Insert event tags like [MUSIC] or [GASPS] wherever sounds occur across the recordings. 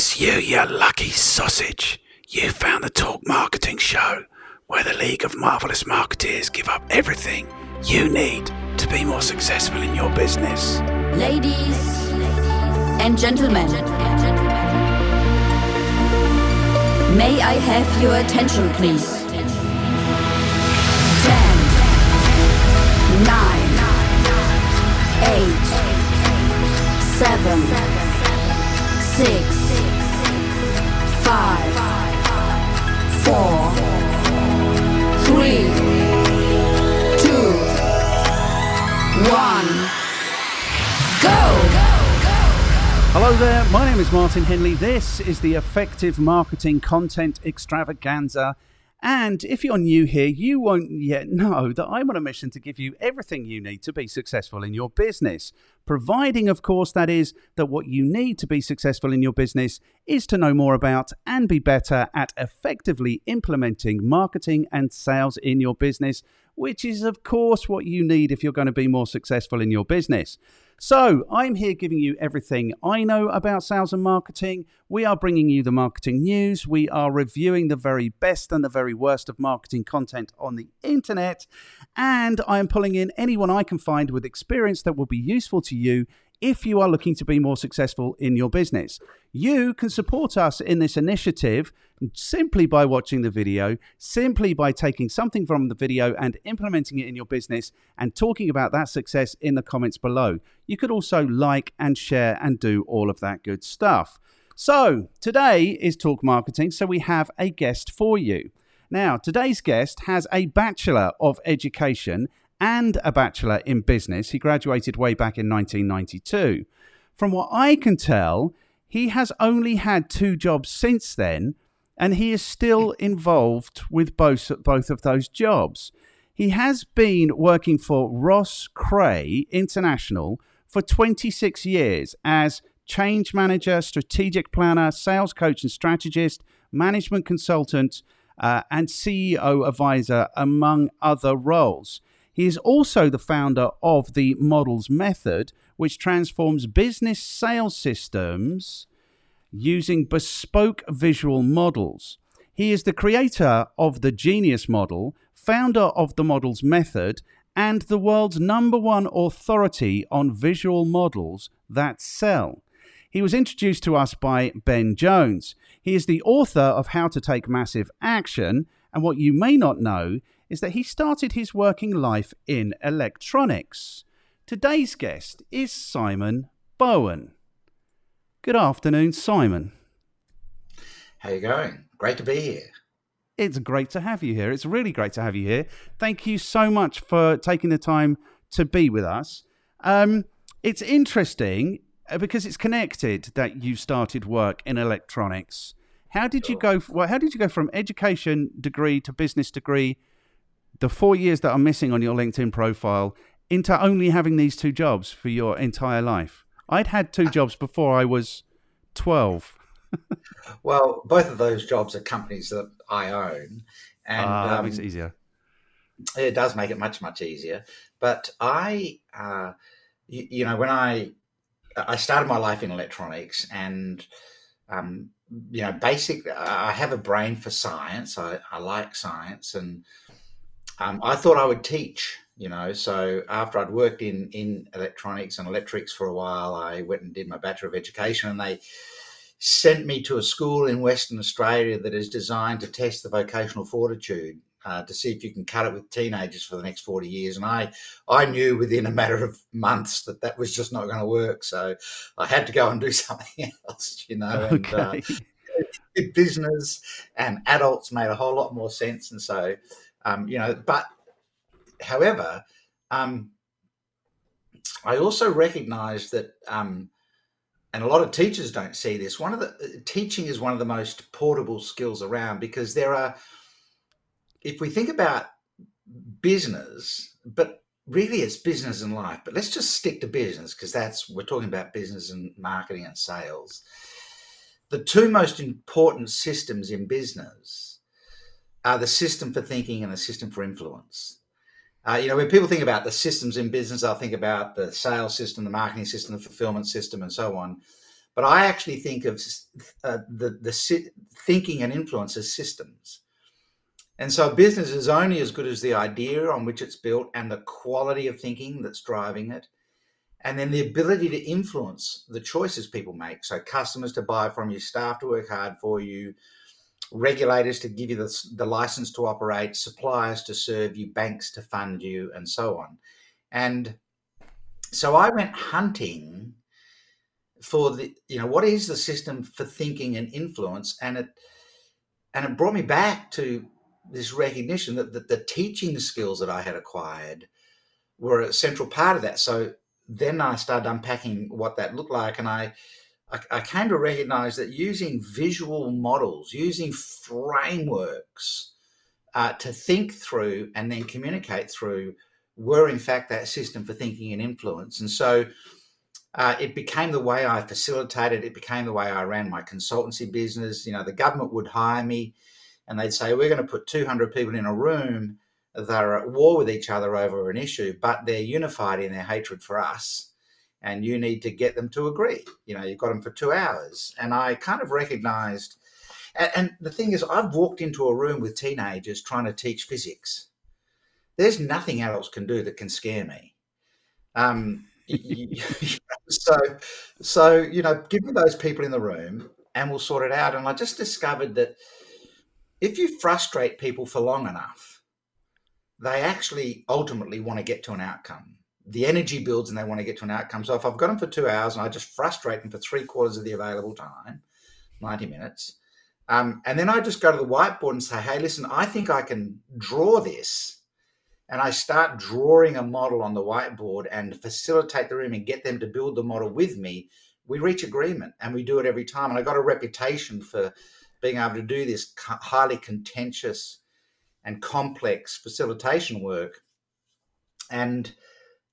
Yes, you, you lucky sausage. You found the Talk Marketing Show, where the League of Marvelous Marketeers give up everything you need to be more successful in your business. Ladies and gentlemen, may I have your attention, please? 10, 9, 8, 7, 6, three, two, one, go! Hello there, my name is Martin Henley. This is the Effective Marketing Content Extravaganza. And if you're new here, you won't yet know that I'm on a mission to give you everything you need to be successful in your business. Providing, of course, that is that what you need to be successful in your business is to know more about and be better at effectively implementing marketing and sales in your business, which is, of course, what you need if you're going to be more successful in your business. So, I'm here giving you everything I know about sales and marketing. We are bringing you the marketing news. We are reviewing the very best and the very worst of marketing content on the internet. And I am pulling in anyone I can find with experience that will be useful to you if you are looking to be more successful in your business. You can support us in this initiative simply by watching the video, simply by taking something from the video and implementing it in your business and talking about that success in the comments below. You could also like and share and do all of that good stuff. So, today is Talk Marketing, so we have a guest for you. Now, today's guest has a Bachelor of Education and a Bachelor in Business. He graduated way back in 1992. From what I can tell, he has only had two jobs since then, and he is still involved with both, both of those jobs. He has been working for Rosscrae International for 26 years as change manager, strategic planner, sales coach and strategist, management consultant, uh, and CEO advisor, among other roles. He is also the founder of the Models Method, which transforms business sales systems using bespoke visual models. He is the creator of the Genius Model, founder of the Models Method, and the world's number one authority on visual models that sell. He was introduced to us by Ben Jones. He is the author of How to Take Massive Action, and what you may not know is that he started his working life in electronics. Today's guest is Simon Bowen. Good afternoon, Simon. How you going? Great to be here. It's great to have you here. It's really great to have you here. Thank you so much for taking the time to be with us. Um, it's interesting uh, because it's connected that you started work in electronics. How did you go? Well, how did you go from education degree to business degree? The four years that are missing on your LinkedIn profile into only having these two jobs for your entire life. I'd had two [LAUGHS] jobs before I was twelve. [LAUGHS] well, both of those jobs are companies that I own, and uh, that um, makes it easier. It does make it much much easier. But I, uh, you, you know, when I I started my life in electronics and um, you know, basic. I have a brain for science. I, I like science, and um, I thought I would teach. You know, so after I'd worked in in electronics and electrics for a while, I went and did my Bachelor of Education, and they sent me to a school in Western Australia that is designed to test the vocational fortitude uh, to see if you can cut it with teenagers for the next 40 years. And I, I knew within a matter of months that that was just not going to work. So I had to go and do [LAUGHS] something else, you know. Okay. And, uh, [LAUGHS] business and adults made a whole lot more sense. And so, um, you know, but however, um, I also recognize that, um, and a lot of teachers don't see this. One of the uh, teaching is one of the most portable skills around because there are if we think about business, but really it's business and life, but let's just stick to business because that's we're talking about business and marketing and sales. The two most important systems in business are the system for thinking and the system for influence. Uh, you know, when people think about the systems in business, they'll think about the sales system, the marketing system, the fulfillment system, and so on. but I actually think of uh, the the thinking and influence as systems. And so business is only as good as the idea on which it's built and the quality of thinking that's driving it. And then the ability to influence the choices people make. So customers to buy from you, staff to work hard for you, regulators to give you the, the license to operate, suppliers to serve you, banks to fund you, and so on. And so I went hunting for the you know what is the system for thinking and influence and it and it brought me back to this recognition that, that the teaching skills that i had acquired were a central part of that so then i started unpacking what that looked like and i i, I came to recognize that using visual models using frameworks uh, to think through and then communicate through were in fact that system for thinking and influence and so uh, it became the way I facilitated. It became the way I ran my consultancy business. You know, the government would hire me, and they'd say, "We're going to put 200 people in a room. They're at war with each other over an issue, but they're unified in their hatred for us, and you need to get them to agree." You know, you've got them for two hours, and I kind of recognised. And, and the thing is, I've walked into a room with teenagers trying to teach physics. There's nothing adults can do that can scare me. Um, [LAUGHS] so, so you know, give me those people in the room, and we'll sort it out. And I just discovered that if you frustrate people for long enough, they actually ultimately want to get to an outcome. The energy builds, and they want to get to an outcome. So if I've got them for two hours, and I just frustrate them for three quarters of the available time, ninety minutes. Um, and then I just go to the whiteboard and say, hey, listen, I think I can draw this and I start drawing a model on the whiteboard and facilitate the room and get them to build the model with me, we reach agreement and we do it every time. And I got a reputation for being able to do this highly contentious and complex facilitation work. And,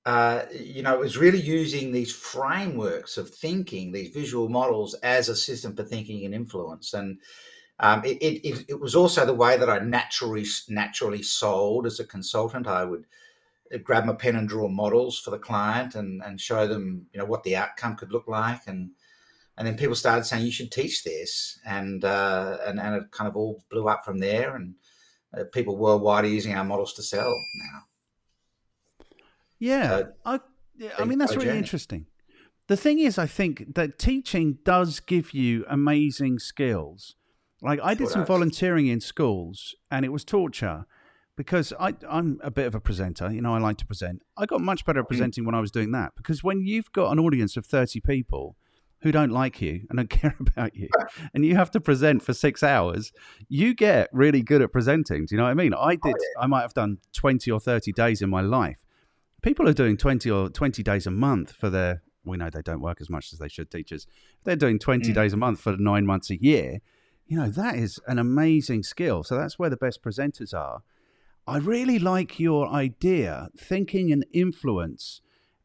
uh, you know, it was really using these frameworks of thinking, these visual models as a system for thinking and influence. And, um, it, it, it, was also the way that I naturally naturally sold as a consultant. I would uh, grab my pen and draw models for the client and, and show them you know what the outcome could look like and and then people started saying you should teach this and uh, and and it kind of all blew up from there and uh, people worldwide are using our models to sell now. Yeah, so, I I mean that's really interesting. The thing is, I think that teaching does give you amazing skills like I did some volunteering in schools, and it was torture because I, am a bit of a presenter. You know, I like to present. I got much better at mm. presenting when I was doing that because when you've got an audience of 30 people who don't like you and don't [LAUGHS] care about you, [LAUGHS] and you have to present for six hours, you get really good at presenting. Do you know what I mean? I oh, did. I might have done 20 or 30 days in my life. People are doing 20 or 20 days a month for their. We know they don't work as much as they should. Teachers, they're doing 20 mm. days a month for nine months a year you know, that is an amazing skill. So that's where the best presenters are. I really like your idea, thinking and influence.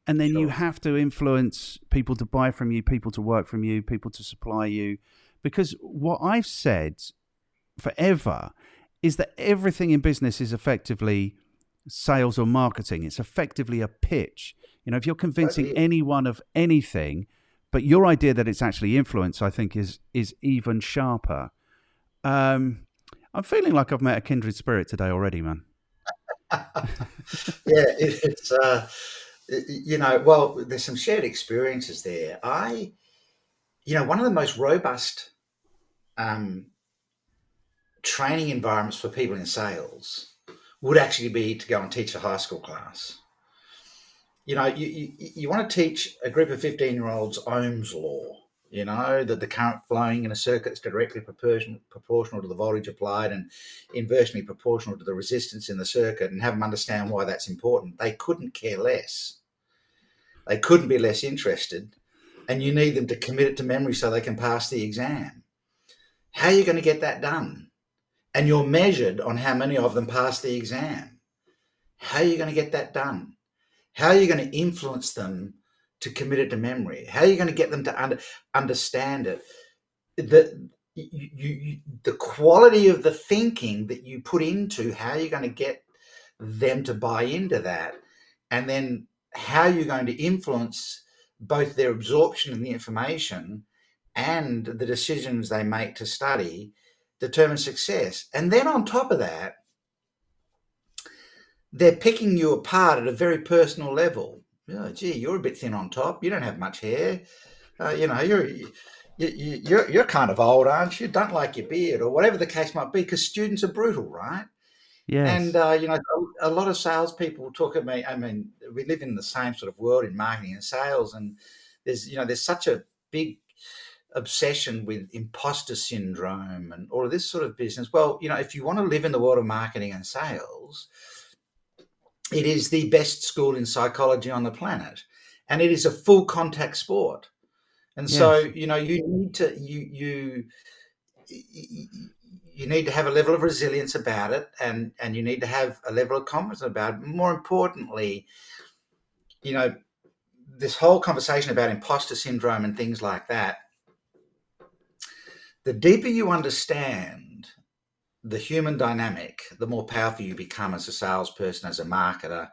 And then sure. you have to influence people to buy from you, people to work from you, people to supply you. Because what I've said forever is that everything in business is effectively sales or marketing. It's effectively a pitch. You know, if you're convincing anyone of anything, but your idea that it's actually influence, I think, is is even sharper. Um, I'm feeling like I've met a kindred spirit today already, man. [LAUGHS] yeah, it, it's uh, you know, well, there's some shared experiences there. I, you know, one of the most robust um, training environments for people in sales would actually be to go and teach a high school class you know, you, you, you want to teach a group of 15 year olds Ohm's law, you know, that the current flowing in a circuit is directly proportional, proportional to the voltage applied and inversely proportional to the resistance in the circuit and have them understand why that's important. They couldn't care less. They couldn't be less interested. And you need them to commit it to memory so they can pass the exam. How are you going to get that done? And you're measured on how many of them pass the exam. How are you going to get that done? How are you going to influence them to commit it to memory? How are you going to get them to under, understand it? The, you, you, the quality of the thinking that you put into how are you're going to get them to buy into that, and then how are you're going to influence both their absorption of the information and the decisions they make to study determine success. And then on top of that, they're picking you apart at a very personal level. Oh, gee, you're a bit thin on top. You don't have much hair. Uh, you know, you're you, you, you're you're kind of old, aren't you? Don't like your beard, or whatever the case might be. Because students are brutal, right? Yes. And uh, you know, a, a lot of salespeople talk at me. I mean, we live in the same sort of world in marketing and sales, and there's you know, there's such a big obsession with imposter syndrome and all of this sort of business. Well, you know, if you want to live in the world of marketing and sales, it is the best school in psychology on the planet, and it is a full contact sport. And so, you know, you need to you you you need to have a level of resilience about it, and and you need to have a level of confidence about it. More importantly, you know, this whole conversation about imposter syndrome and things like that. The deeper you understand the human dynamic, the more powerful you become as a salesperson, as a marketer,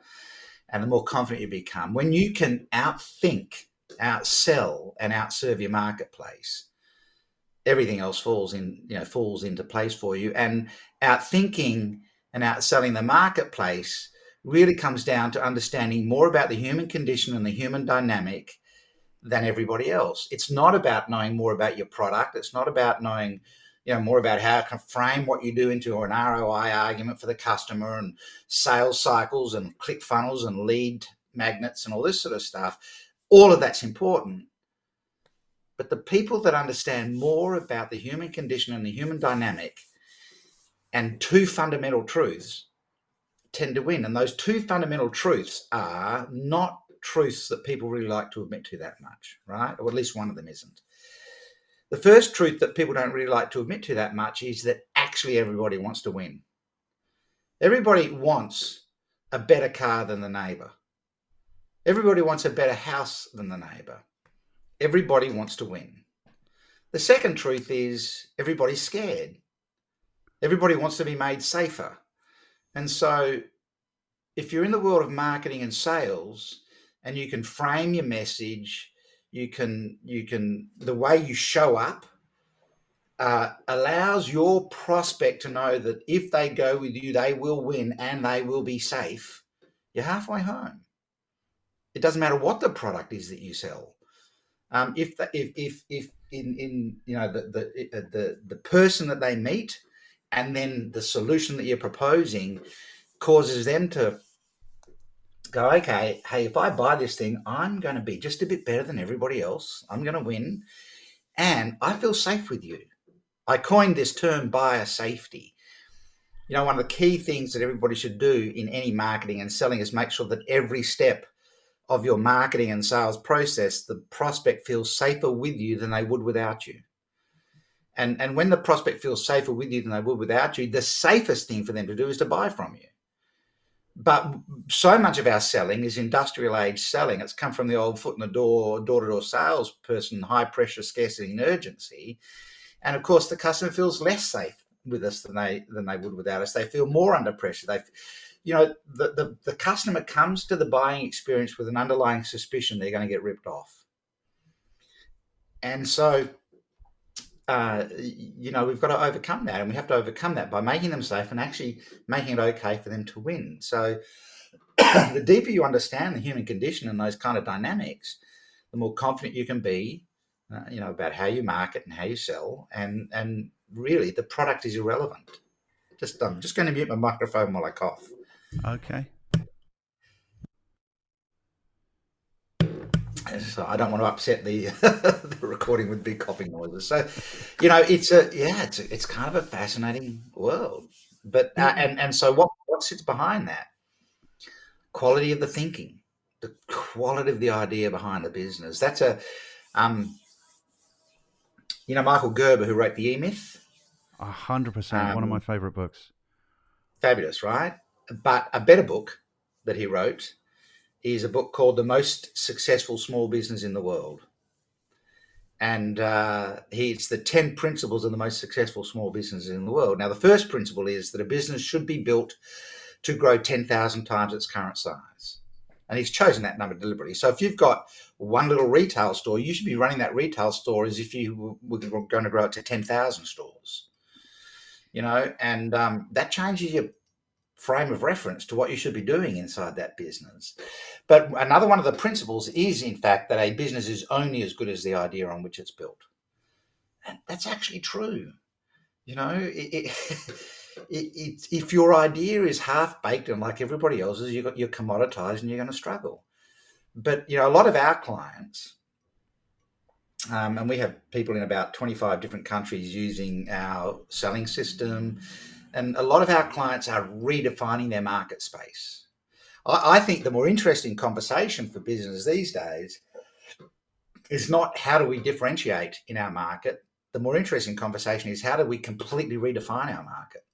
and the more confident you become. When you can outthink, outsell, and outserve your marketplace, everything else falls in, you know, falls into place for you. And outthinking and outselling the marketplace really comes down to understanding more about the human condition and the human dynamic than everybody else. It's not about knowing more about your product. It's not about knowing you know more about how to frame what you do into an ROI argument for the customer and sales cycles and click funnels and lead magnets and all this sort of stuff. All of that's important. But the people that understand more about the human condition and the human dynamic and two fundamental truths tend to win. And those two fundamental truths are not truths that people really like to admit to that much, right? Or at least one of them isn't. The first truth that people don't really like to admit to that much is that actually everybody wants to win. Everybody wants a better car than the neighbor. Everybody wants a better house than the neighbor. Everybody wants to win. The second truth is everybody's scared. Everybody wants to be made safer. And so, if you're in the world of marketing and sales and you can frame your message, you can, you can, the way you show up uh, allows your prospect to know that if they go with you, they will win and they will be safe. You're halfway home. It doesn't matter what the product is that you sell. Um, if, the, if if if in in you know the the uh, the the person that they meet, and then the solution that you're proposing causes them to go, okay, hey, if I buy this thing, I'm going to be just a bit better than everybody else. I'm going to win, and I feel safe with you. I coined this term buyer safety. You know, one of the key things that everybody should do in any marketing and selling is make sure that every step of your marketing and sales process, the prospect feels safer with you than they would without you. And, and when the prospect feels safer with you than they would without you, the safest thing for them to do is to buy from you. But so much of our selling is industrial age selling. It's come from the old foot in the door, door to door salesperson, high pressure, scarcity, and urgency. And of course, the customer feels less safe with us than they than they would without us. They feel more under pressure. They, you know, the, the, the customer comes to the buying experience with an underlying suspicion they're going to get ripped off. And so, uh, you know, we've got to overcome that, and we have to overcome that by making them safe and actually making it okay for them to win. So, [COUGHS] the deeper you understand the human condition and those kind of dynamics, the more confident you can be, uh, you know, about how you market and how you sell, and and really the product is irrelevant. Just I'm just going to mute my microphone while I cough. Okay. So I don't want to upset the [LAUGHS] the recording with big coughing noises. So, you know, it's a yeah, it's a, it's kind of a fascinating world. But uh, and and so what what sits behind that? Quality of the thinking, the quality of the idea behind the business. That's a um, you know, Michael Gerber, who wrote the E Myth, A hundred percent. One of Um, my favorite books. fabulous, right? But a better book that he wrote is a book called The Most Successful Small Business in the World. And uh, he, it's the 10 principles of the most successful small businesses in the world. Now, the first principle is that a business should be built to grow 10,000 times its current size. And he's chosen that number deliberately. So if you've got one little retail store, you should be running that retail store as if you were going to grow it to 10,000 stores. You know, and um, that changes your frame of reference to what you should be doing inside that business. But another one of the principles is, in fact, that a business is only as good as the idea on which it's built. And that's actually true. You know, it, it, [LAUGHS] it, if your idea is half baked and like everybody else's, you you're commoditized and you're going to struggle. But you know, a lot of our clients, um, and we have people in about 25 different countries using our selling system, and a lot of our clients are redefining their market space. I, I think the more interesting conversation for business these days is not how do we differentiate in our market. The more interesting conversation is how do we completely redefine our market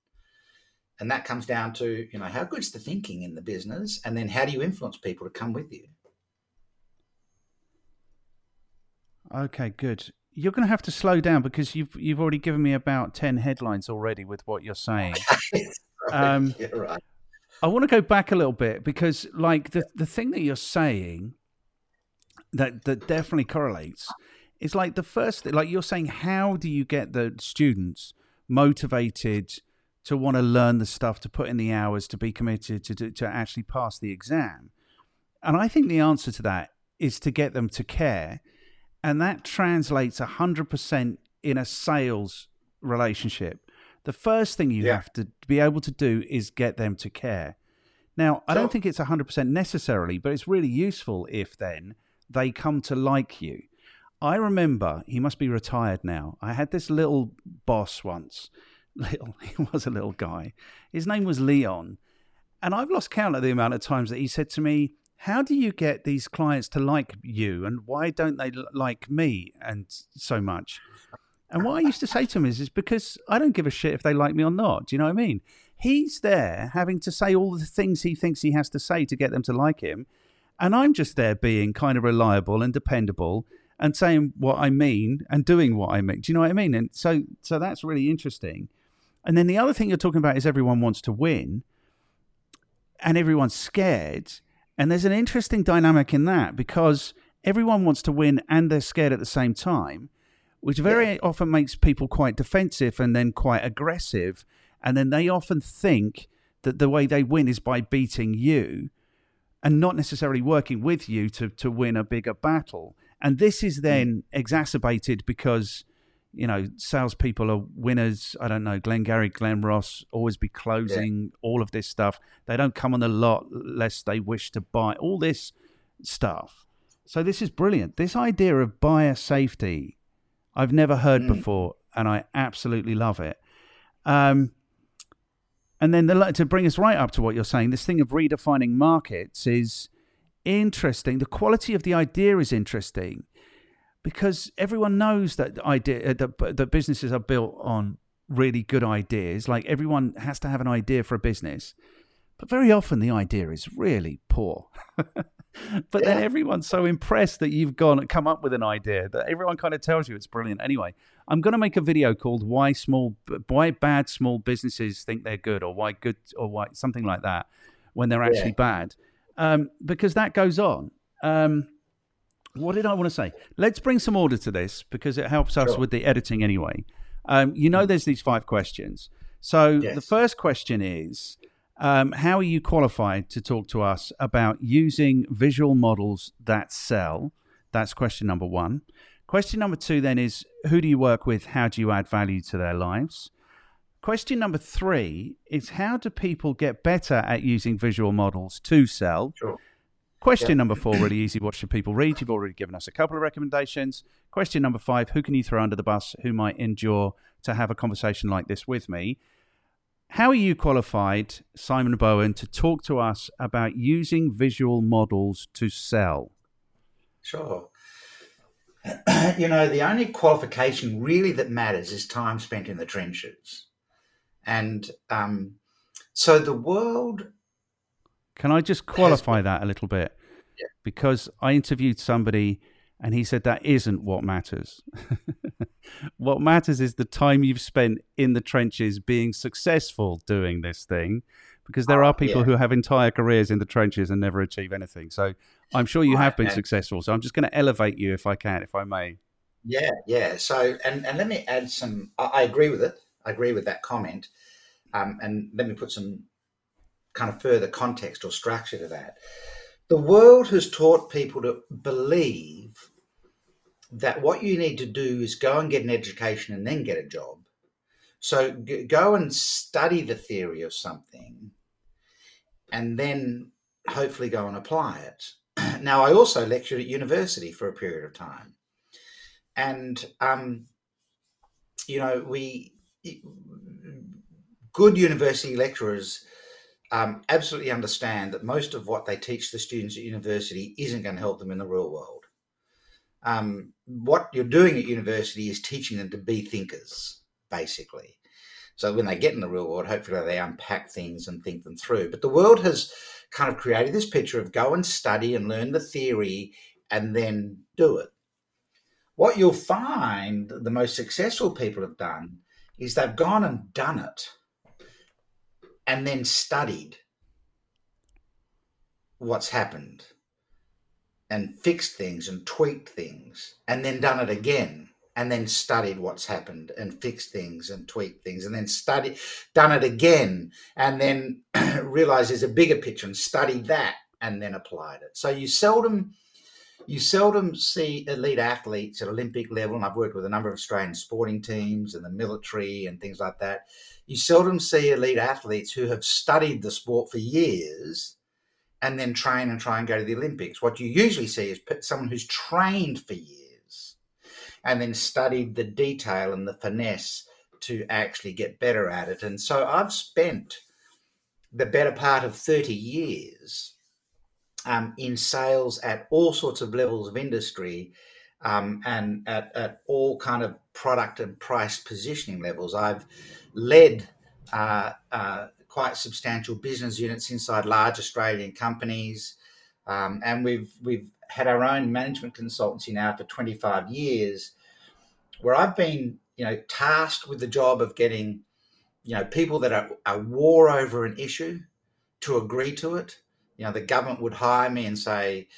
and that comes down to you know how good's the thinking in the business and then how do you influence people to come with you okay good you're going to have to slow down because you've you've already given me about 10 headlines already with what you're saying [LAUGHS] um, you're right. i want to go back a little bit because like the, the thing that you're saying that that definitely correlates is like the first thing, like you're saying how do you get the students motivated to want to learn the stuff, to put in the hours, to be committed, to, to, to actually pass the exam? And I think the answer to that is to get them to care. And that translates 100% in a sales relationship. The first thing you yeah. have to be able to do is get them to care. Now, I don't think it's 100% necessarily, but it's really useful if then they come to like you. I remember, he must be retired now. I had this little boss once [LAUGHS] little. He was a little guy. His name was Leon. And I've lost count of the amount of times that he said to me, How do you get these clients to like you? And why don't they like me and so much? And what I used to say to him is, is because I don't give a shit if they like me or not. Do you know what I mean? He's there having to say all the things he thinks he has to say to get them to like him. And I'm just there being kind of reliable and dependable and saying what I mean and doing what I mean. Do you know what I mean? And so so that's really interesting. And then the other thing you're talking about is everyone wants to win and everyone's scared. And there's an interesting dynamic in that because everyone wants to win and they're scared at the same time, which very yeah. often makes people quite defensive and then quite aggressive. And then they often think that the way they win is by beating you and not necessarily working with you to, to win a bigger battle. And this is mm. then exacerbated because you know, salespeople are winners. I don't know, Glengarry, Glen Ross, always be closing, yeah. all of this stuff. They don't come on the lot lest they wish to buy all this stuff. So this is brilliant. This idea of buyer safety, I've never heard mm. before, and I absolutely love it. Um, and then the, to bring us right up to what you're saying, this thing of redefining markets is interesting. The quality of the idea is interesting because everyone knows that idea uh, that, that businesses are built on really good ideas. Like everyone has to have an idea for a business, but very often the idea is really poor. [LAUGHS] but yeah. then everyone's so impressed that you've gone and come up with an idea that everyone kind of tells you it's brilliant. Anyway, I'm going to make a video called "Why Small, Why Bad Small Businesses Think They're Good," or "Why Good," or "Why Something like that," when they're actually yeah. bad, um, because that goes on. Um, what did I want to say? Let's bring some order to this because it helps us sure. with the editing anyway. Um, you know, there's these five questions. So yes. the first question is um, How are you qualified to talk to us about using visual models that sell? That's question number one. Question number two then is Who do you work with? How do you add value to their lives? Question number three is How do people get better at using visual models to sell? Sure. Question yeah. number four, really easy. What should people read? You've already given us a couple of recommendations. Question number five, who can you throw under the bus who might endure to have a conversation like this with me? How are you qualified, Simon Bowen, to talk to us about using visual models to sell? Sure. [CLEARS THROAT] you know, the only qualification really that matters is time spent in the trenches. And um, so the world can I just qualify that a little bit? Yeah. Because I interviewed somebody and he said that isn't what matters. [LAUGHS] what matters is the time you've spent in the trenches being successful doing this thing because there Oh, are people yeah. who have entire careers in the trenches and never achieve anything. So I'm sure you have been successful. So I'm just going to elevate you if I can, if I may. Yeah, yeah. So, and and let me add some. I, I agree with it. I agree with that comment. Um, and let me put some kind of further context or structure to that. The world has taught people to believe that what you need to do is go and get an education and then get a job. So go and study the theory of something, and then hopefully go and apply it. [CLEARS THROAT] Now, I also lectured at university for a period of time and um, you know we good university lecturers um, absolutely understand that most of what they teach the students at university isn't going to help them in the real world. Um, what you're doing at university is teaching them to be thinkers basically. So when they get in the real world hopefully they unpack things and think them through. But the world has kind of created this picture of go and study and learn the theory and then do it. What you'll find the most successful people have done is they've gone and done it and then studied what's happened and fixed things and tweaked things and then done it again and then studied what's happened and fixed things and tweaked things and then studied done it again and then [CLEARS THROAT] realized there's a bigger picture and studied that and then applied it. So you seldom you seldom see elite athletes at Olympic level, and I've worked with a number of Australian sporting teams and the military and things like that. You seldom see elite athletes who have studied the sport for years and then train and try and go to the Olympics. What you usually see is someone who's trained for years and then studied the detail and the finesse to actually get better at it. And so I've spent the better part of 30 years um, in sales at all sorts of levels of industry um, and at, at all kind of product and price positioning levels. I've led uh, uh, quite substantial business units inside large Australian companies, um, and we've we've had our own management consultancy now for 25 years, where I've been you know tasked with the job of getting you know people that are, are war over an issue to agree to it you know, the government would hire me and say,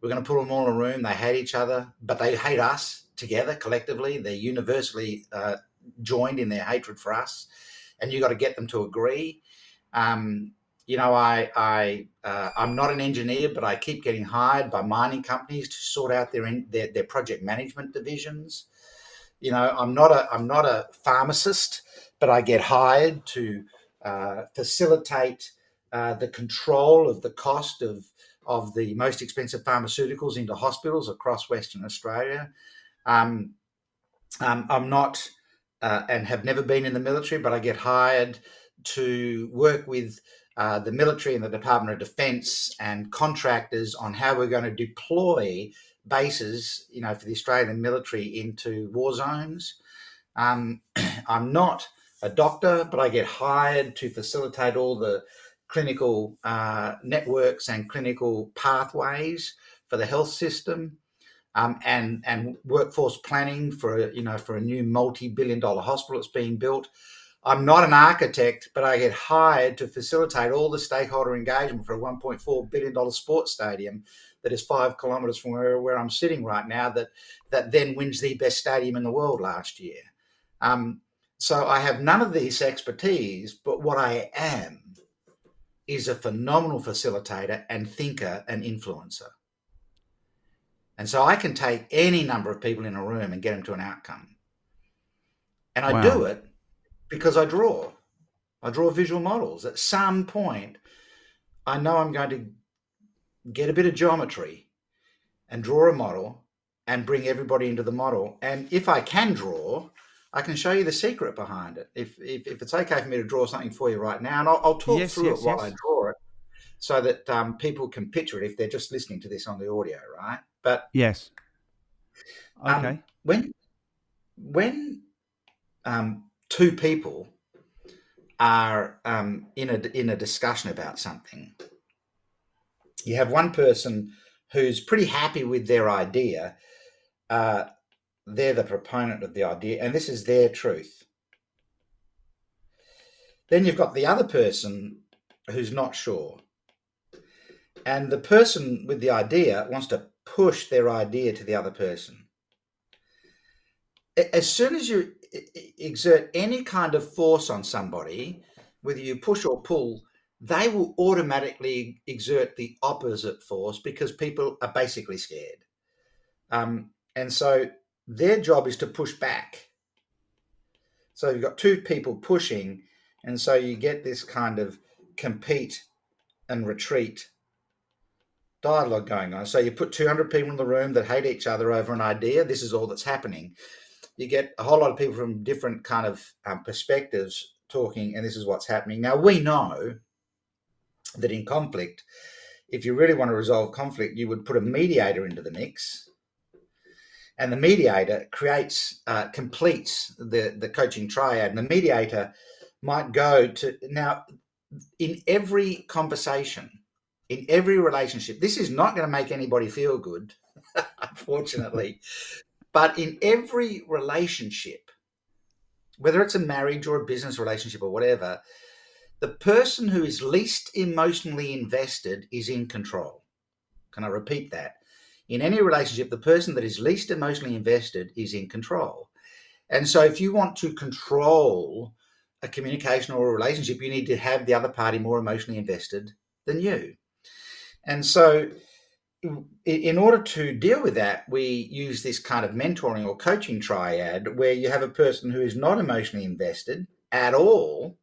we're going to put them all in a room. They hate each other, but they hate us together collectively. They're universally uh, joined in their hatred for us, and you got to get them to agree. Um, you know, I, I, uh, I'm not an engineer, but I keep getting hired by mining companies to sort out their, in, their their project management divisions. You know, I'm not a I'm not a pharmacist, but I get hired to uh, facilitate uh, the control of the cost of of the most expensive pharmaceuticals into hospitals across Western Australia. Um, um, I'm not uh, and have never been in the military, but I get hired to work with uh, the military and the Department of Defence and contractors on how we're going to deploy bases, you know, for the Australian military into war zones. Um, [CLEARS THROAT] I'm not a doctor, but I get hired to facilitate all the clinical uh, networks and clinical pathways for the health system, um, and and workforce planning for a, you know for a new multi-billion dollar hospital that's being built. I'm not an architect, but I get hired to facilitate all the stakeholder engagement for a 1.4 billion dollar sports stadium that is five kilometres from where, where I'm sitting right now. That that then wins the best stadium in the world last year. Um, so I have none of this expertise, but what I am is a phenomenal facilitator and thinker and influencer. And so I can take any number of people in a room and get them to an outcome. And I Wow. do it because I draw. I draw visual models. At some point, I know I'm going to get a bit of geometry and draw a model and bring everybody into the model. And if I can draw, I can show you the secret behind it. If, if, if it's okay for me to draw something for you right now, and I'll, I'll talk Yes, through yes, it while yes. I draw it so that um, people can picture it if they're just listening to this on the audio, right? But Yes. um, Okay. when when um, two people are um, in a in a discussion about something, you have one person who's pretty happy with their idea. Uh, they're the proponent of the idea, and this is their truth. Then you've got the other person who's not sure. And the person with the idea wants to push their idea to the other person. As soon as you exert any kind of force on somebody, whether you push or pull, they will automatically exert the opposite force because people are basically scared. Um, and so their job is to push back. So you've got two people pushing, and so you get this kind of compete and retreat dialogue going on. So you put 200 people in the room that hate each other over an idea. This is all that's happening. You get a whole lot of people from different kind of um, perspectives talking, and this is what's happening. Now we know that in conflict, if you really want to resolve conflict, you would put a mediator into the mix, and the mediator creates, uh, completes the the coaching triad. And the mediator might go to now in every conversation in every relationship. This is not going to make anybody feel good, [LAUGHS] unfortunately. but in every relationship, whether it's a marriage or a business relationship or whatever, the person who is least emotionally invested is in control. Can I repeat that? In any relationship, the person that is least emotionally invested is in control. And so, if you want to control a communication or a relationship, you need to have the other party more emotionally invested than you. And so, in order to deal with that, we use this kind of mentoring or coaching triad where you have a person who is not emotionally invested at all.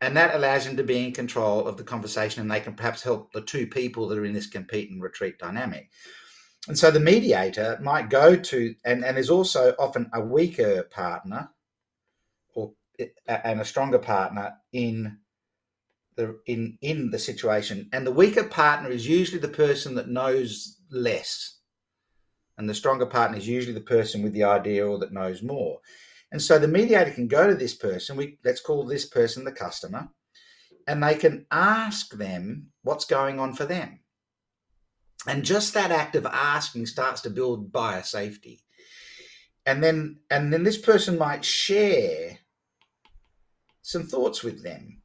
And that allows them to be in control of the conversation and they can perhaps help the two people that are in this compete and retreat dynamic. And so the mediator might go to, and, and there's also often a weaker partner or and a stronger partner in the in in the situation. And the weaker partner is usually the person that knows less. And the stronger partner is usually the person with the idea or that knows more and so the mediator can go to this person we let's call this person the customer and they can ask them what's going on for them and just that act of asking starts to build buyer safety. and then and then this person might share some thoughts with them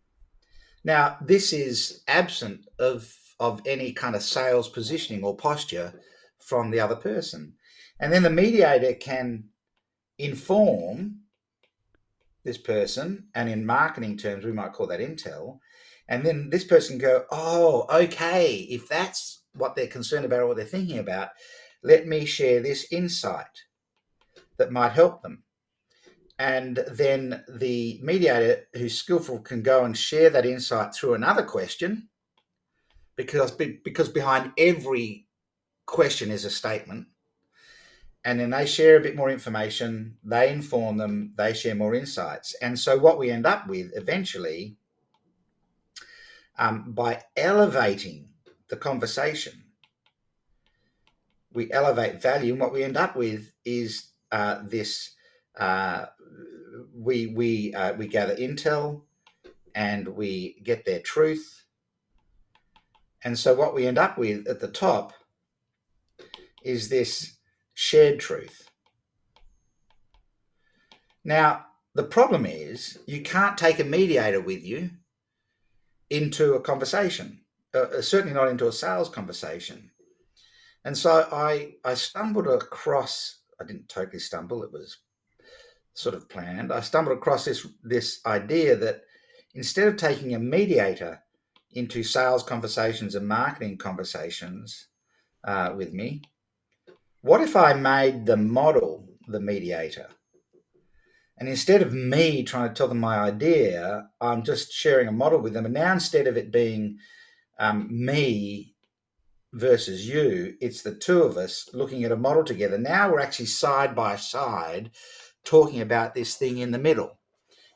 now, this is absent of, of any kind of sales positioning or posture from the other person. And then the mediator can inform this person, and in marketing terms, we might call that intel. And then this person go, oh, okay, if that's what they're concerned about or what they're thinking about, let me share this insight that might help them and then the mediator who's skillful can go and share that insight through another question because because behind every question is a statement and then they share a bit more information they inform them they share more insights and so what we end up with eventually um, by elevating the conversation we elevate value and what we end up with is uh, this uh, we we uh, we gather intel and we get their truth. And so what we end up with at the top is this shared truth. Now, the problem is you can't take a mediator with you into a conversation, uh, uh certainly not into a sales conversation. And so I, I stumbled across, I didn't totally stumble, it was sort of planned, I stumbled across this this idea that instead of taking a mediator into sales conversations and marketing conversations uh, with me, what if I made the model the mediator? And instead of me trying to tell them my idea, I'm just sharing a model with them. And now instead of it being um, me versus you, it's the two of us looking at a model together. Now we're actually side by side talking about this thing in the middle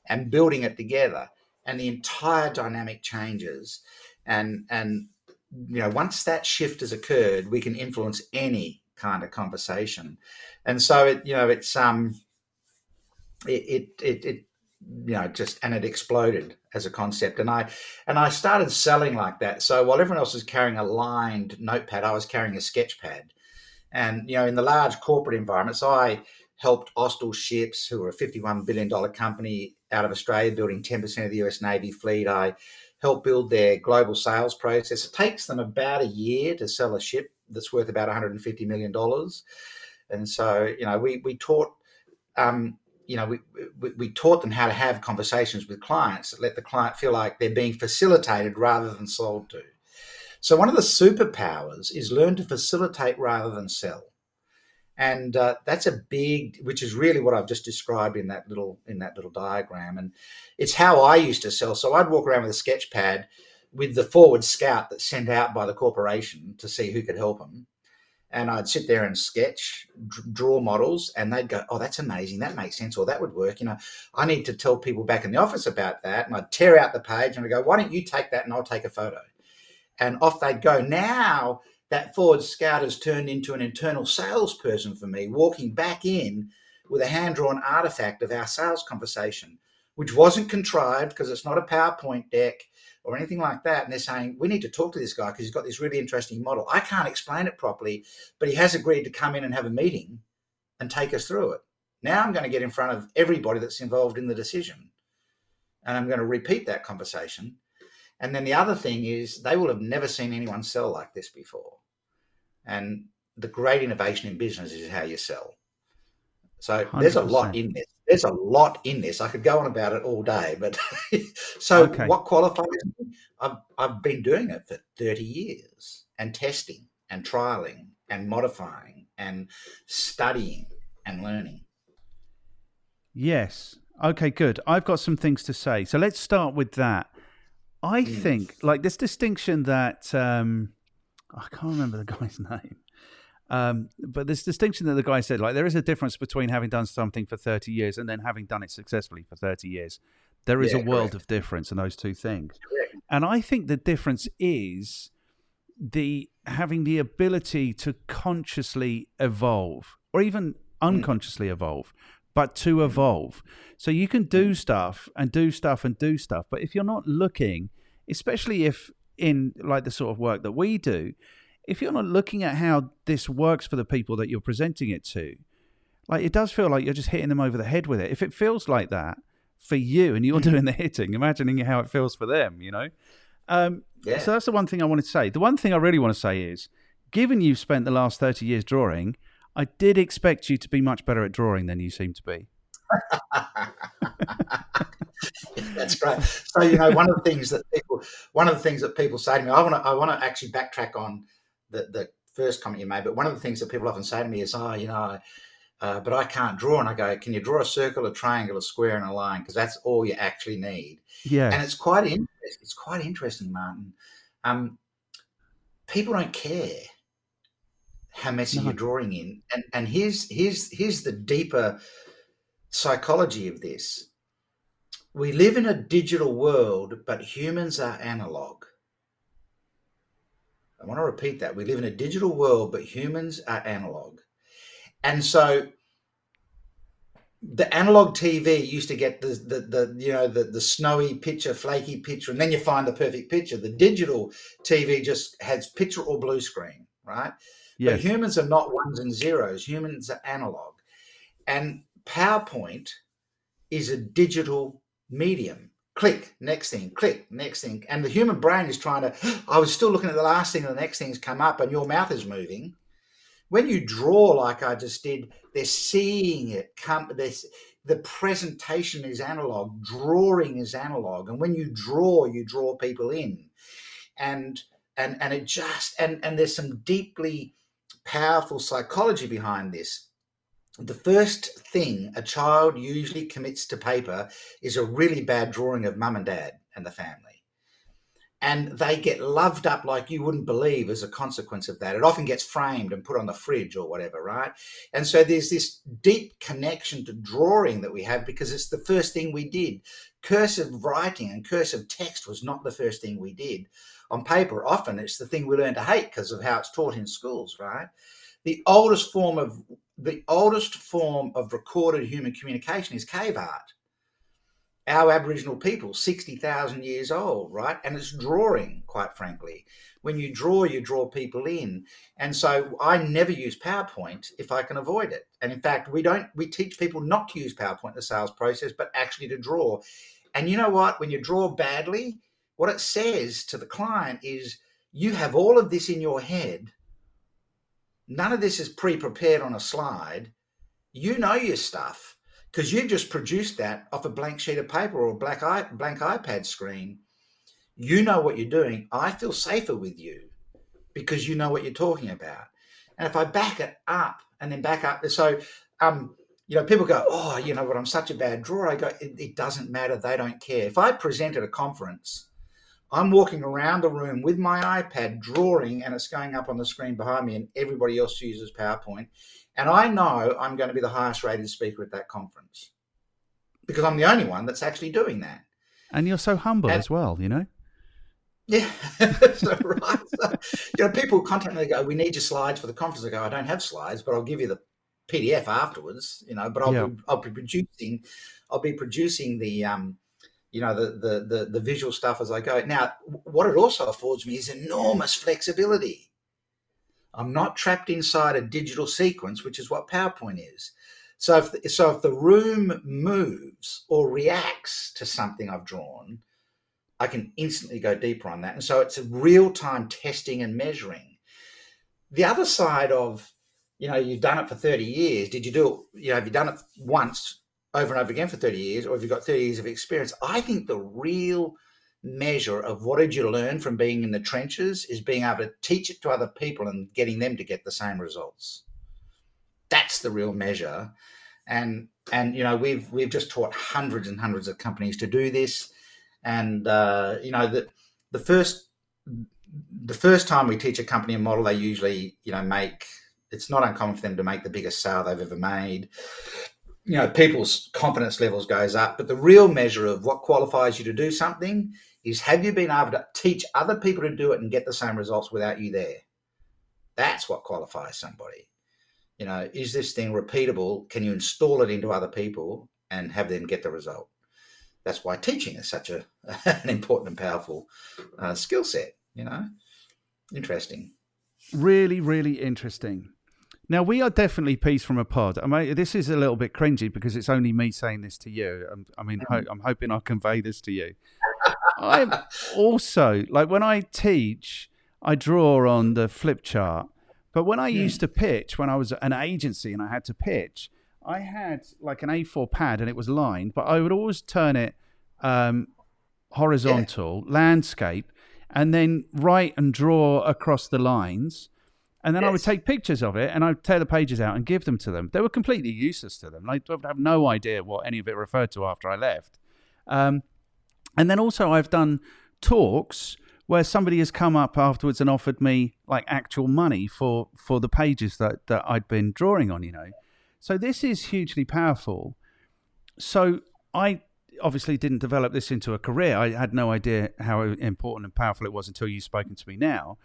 and building it together and the entire dynamic changes and and you know once that shift has occurred we can influence any kind of conversation. And so it you know it's um it it it, it you know just and it exploded as a concept. And i and i started selling like that. So while everyone else was carrying a lined notepad i was carrying a sketch pad. And you know in the large corporate environments i helped Austal Ships, who are a $51 billion company out of Australia, building 10% of the US Navy fleet. I help build their global sales process. It takes them about a year to sell a ship that's worth about 150 million dollars, and so you know we we taught. Um, you know, we, we, we taught them how to have conversations with clients that let the client feel like they're being facilitated rather than sold to. So one of the superpowers is learn to facilitate rather than sell and uh, that's a big which is really what i've just described in that little in that little diagram and it's how i used to sell so i'd walk around with a sketch pad with the forward scout that's sent out by the corporation to see who could help them and i'd sit there and sketch draw models and they'd go oh that's amazing. That makes sense or that would work. You know i need to tell people back in the office about that and i'd tear out the page and i'd go why don't you take that and i'll take a photo? And off they'd go. Now that forward scout has turned into an internal salesperson for me, walking back in with a hand drawn artifact of our sales conversation, which wasn't contrived because it's not a PowerPoint deck or anything like that. And they're saying, we need to talk to this guy because he's got this really interesting model. I can't explain it properly, but he has agreed to come in and have a meeting and take us through it. Now I'm going to get in front of everybody that's involved in the decision. And I'm going to repeat that conversation. And then the other thing is, they will have never seen anyone sell like this before. And the great innovation in business is how you sell. So 100%. there's a lot in this. There's a lot in this. I could go on about it all day, but [LAUGHS] so okay. what qualifies me? I've, I've been doing it for 30 years and testing and trialing and modifying and studying and learning. Yes. Okay, good. I've got some things to say. So let's start with that. I mm. think, like this distinction that um, I can't remember the guy's [LAUGHS] name. Um, but this distinction that the guy said, like there is a difference between having done something for 30 years and then having done it successfully for 30 years. There is yeah, a world correct. of difference in those two things. Correct. And I think the difference is the having the ability to consciously evolve or even hmm. unconsciously mm. evolve, but to evolve. So you can do hmm. stuff and do stuff and do stuff, but if you're not looking, especially if in like the sort of work that we do, if you're not looking at how this works for the people that you're presenting it to, like it does feel like you're just hitting them over the head with it. If it feels like that for you and you're mm-hmm. doing the hitting, imagining how it feels for them, you know? Um, yeah. So that's the one thing I wanted to say. The one thing I really want to say is, given you've spent the last 30 years drawing, I did expect you to be much better at drawing than you seem to be. [LAUGHS] That's great. So you know, one of the things that people, one of the things that people say to me, I want to, I want to actually backtrack on the the first comment you made, but one of the things that people often say to me is, oh, you know, uh, but I can't draw. And I go, can you draw a circle, a triangle, a square, and a line? Because that's all you actually need. Yeah. And it's quite interesting. It's quite interesting, Martin. Um, people don't care how messy no. you're drawing in, and and here's here's here's the deeper psychology of this. We live in a digital world, but humans are analog. I want to repeat that. We live in a digital world, but humans are analog. And so the analog TV used to get the, the, the you know the, the snowy picture, flaky picture, and then you find the perfect picture. The digital TV just has picture or blue screen, right? Yes. But humans are not ones and zeros. Humans are analog. And PowerPoint is a digital medium. Click, next thing, click, next thing. And the human brain is trying to, [GASPS] I was still looking at the last thing and the next thing's come up and your mouth is moving. When you draw like I just did, they're seeing it come. This the presentation is analog, drawing is analog. And when you draw, you draw people in. And and and it just and and there's some deeply powerful psychology behind this the first thing a child usually commits to paper is a really bad drawing of mum and dad and the family. And they get loved up like you wouldn't believe as a consequence of that. It often gets framed and put on the fridge or whatever, right? And so there's this deep connection to drawing that we have because it's the first thing we did. Cursive writing and cursive text was not the first thing we did on paper. Often it's the thing we learn to hate because of how it's taught in schools, right? The oldest form of the oldest form of recorded human communication is cave art. Our Aboriginal people, 60,000 years old, right? And it's drawing, quite frankly. When you draw, you draw people in. And so I never use PowerPoint if I can avoid it. And in fact, we don't, we teach people not to use PowerPoint in the sales process, but actually to draw. And you know what? When you draw badly, what it says to the client is you have all of this in your head. None of this is pre prepared on a slide. You know your stuff because you've just produced that off a blank sheet of paper or a black blank iPad screen. You know what you're doing. I feel safer with you because you know what you're talking about. And if I back it up and then back up, so um, you know, people go, "Oh, you know what? I'm such a bad drawer." I go, it, "It doesn't matter. They don't care." If I present at a conference, I'm walking around the room with my iPad drawing, and it's going up on the screen behind me, and everybody else uses PowerPoint, and I know I'm going to be the highest rated speaker at that conference because I'm the only one that's actually doing that. And you're so humble and, as well, you know. Yeah, [LAUGHS] so, right. So, you know, people contact me. They go, "We need your slides for the conference." I go, "I don't have slides, but I'll give you the PDF afterwards." You know, but I'll yeah. be, I'll be producing, I'll be producing the um, you know, the, the the the visual stuff as I go. Now, what it also affords me is enormous flexibility. I'm not trapped inside a digital sequence, which is what PowerPoint is. So if the, so if the room moves or reacts to something I've drawn, I can instantly go deeper on that. And so it's real time testing and measuring. The other side of, you know, you've done it for 30 years. Did you do it? You know, have you done it once over and over again for 30 years, or if you've got 30 years of experience? I think the real measure of what did you learn from being in the trenches is being able to teach it to other people and getting them to get the same results. That's the real measure. And and you know, we've we've just taught hundreds and hundreds of companies to do this and uh, you know the the first the first time we teach a company a model, they usually you know make it's not uncommon for them to make the biggest sale they've ever made. You know, people's confidence levels goes up, but the real measure of what qualifies you to do something is have you been able to teach other people to do it and get the same results without you there? That's what qualifies somebody. You know, is this thing repeatable? Can you install it into other people and have them get the result? that's why teaching is such a [LAUGHS] an important and powerful uh, skill set. You know, interesting. Really, really interesting. Now we are definitely peas from a pod. I mean, this is a little bit cringy because it's only me saying this to you. I'm, I mean, ho- I'm hoping I convey this to you. I'm also like when I teach, I draw on the flip chart. But when I used to pitch, when I was an agency and I had to pitch, I had like an A4 pad and it was lined, but I would always turn it um, horizontal, yeah. landscape, and then write and draw across the lines. And then yes. I would take pictures of it and I'd tear the pages out and give them to them. They were completely useless to them. They would have no idea what any of it referred to after I left. Um, and then also, I've done talks where somebody has come up afterwards and offered me like actual money for for the pages that that I'd been drawing on. You know, so this is hugely powerful. So I obviously didn't develop this into a career. I had no idea how important and powerful it was until you've spoken to me now.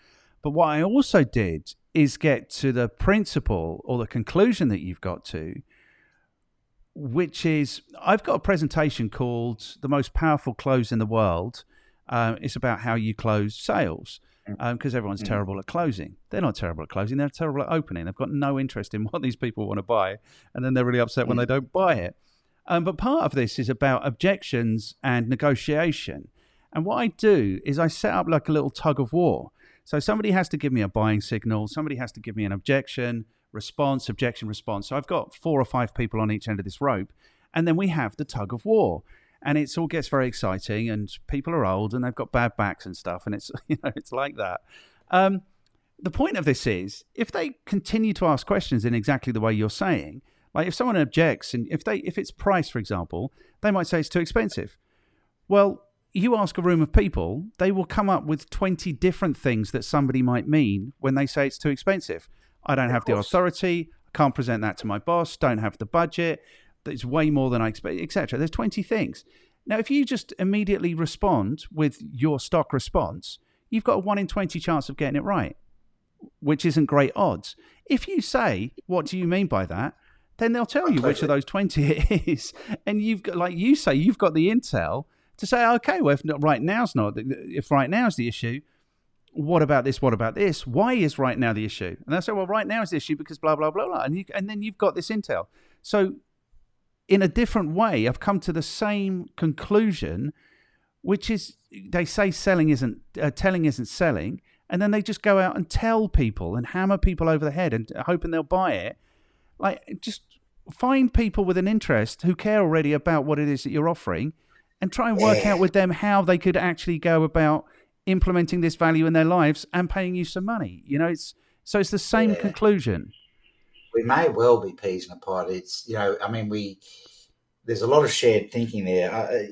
But what I also did is get to the principle or the conclusion that you've got to, which is I've got a presentation called The Most Powerful Close in the World. Uh, it's about how you close sales because mm. um, everyone's mm. terrible at closing. They're not terrible at closing, they're terrible at opening. They've got no interest in [LAUGHS] what these people want to buy, and then they're really upset when mm. they don't buy it. Um, but part of this is about objections and negotiation. And what I do is I set up like a little tug of war. So somebody has to give me a buying signal, somebody has to give me an objection, response, objection, response. So I've got four or five people on each end of this rope, and then we have the tug of war. And it all gets very exciting, and people are old and they've got bad backs and stuff, and it's [LAUGHS] you know it's like that. Um, the point of this is if they continue to ask questions in exactly the way you're saying, like if someone objects and if they if it's price, for example, they might say it's too expensive. Well, you ask a room of people, they will come up with 20 different things that somebody might mean when they say it's too expensive. I don't have the authority, I can't present that to my boss, don't have the budget, it's way more than I expect, etc. There's 20 things. Now, if you just immediately respond with your stock response, you've got a 1 in 20 chance of getting it right, which isn't great odds. If you say, What do you mean by that? then they'll tell you which of those 20 it [LAUGHS] is. And you've got, like you say, you've got the intel to say, okay, well, if not, right now's not, if right now's the issue, what about this? What about this? Why is right now the issue? And they say, well, right now is the issue because blah, blah, blah, blah. And, you, and then you've got this intel. So, in a different way, I've come to the same conclusion which is they say selling isn't uh, telling isn't selling, and then they just go out and tell people and hammer people over the head and hoping they'll buy it. Like just find people with an interest who care already about what it is that you're offering, and try and work out with them how they could actually go about implementing this value in their lives and paying you some money. You know, it's so it's the same Yeah. conclusion. we may well be peas in a pod. It's you know, I mean, we there's a lot of shared thinking there. Uh,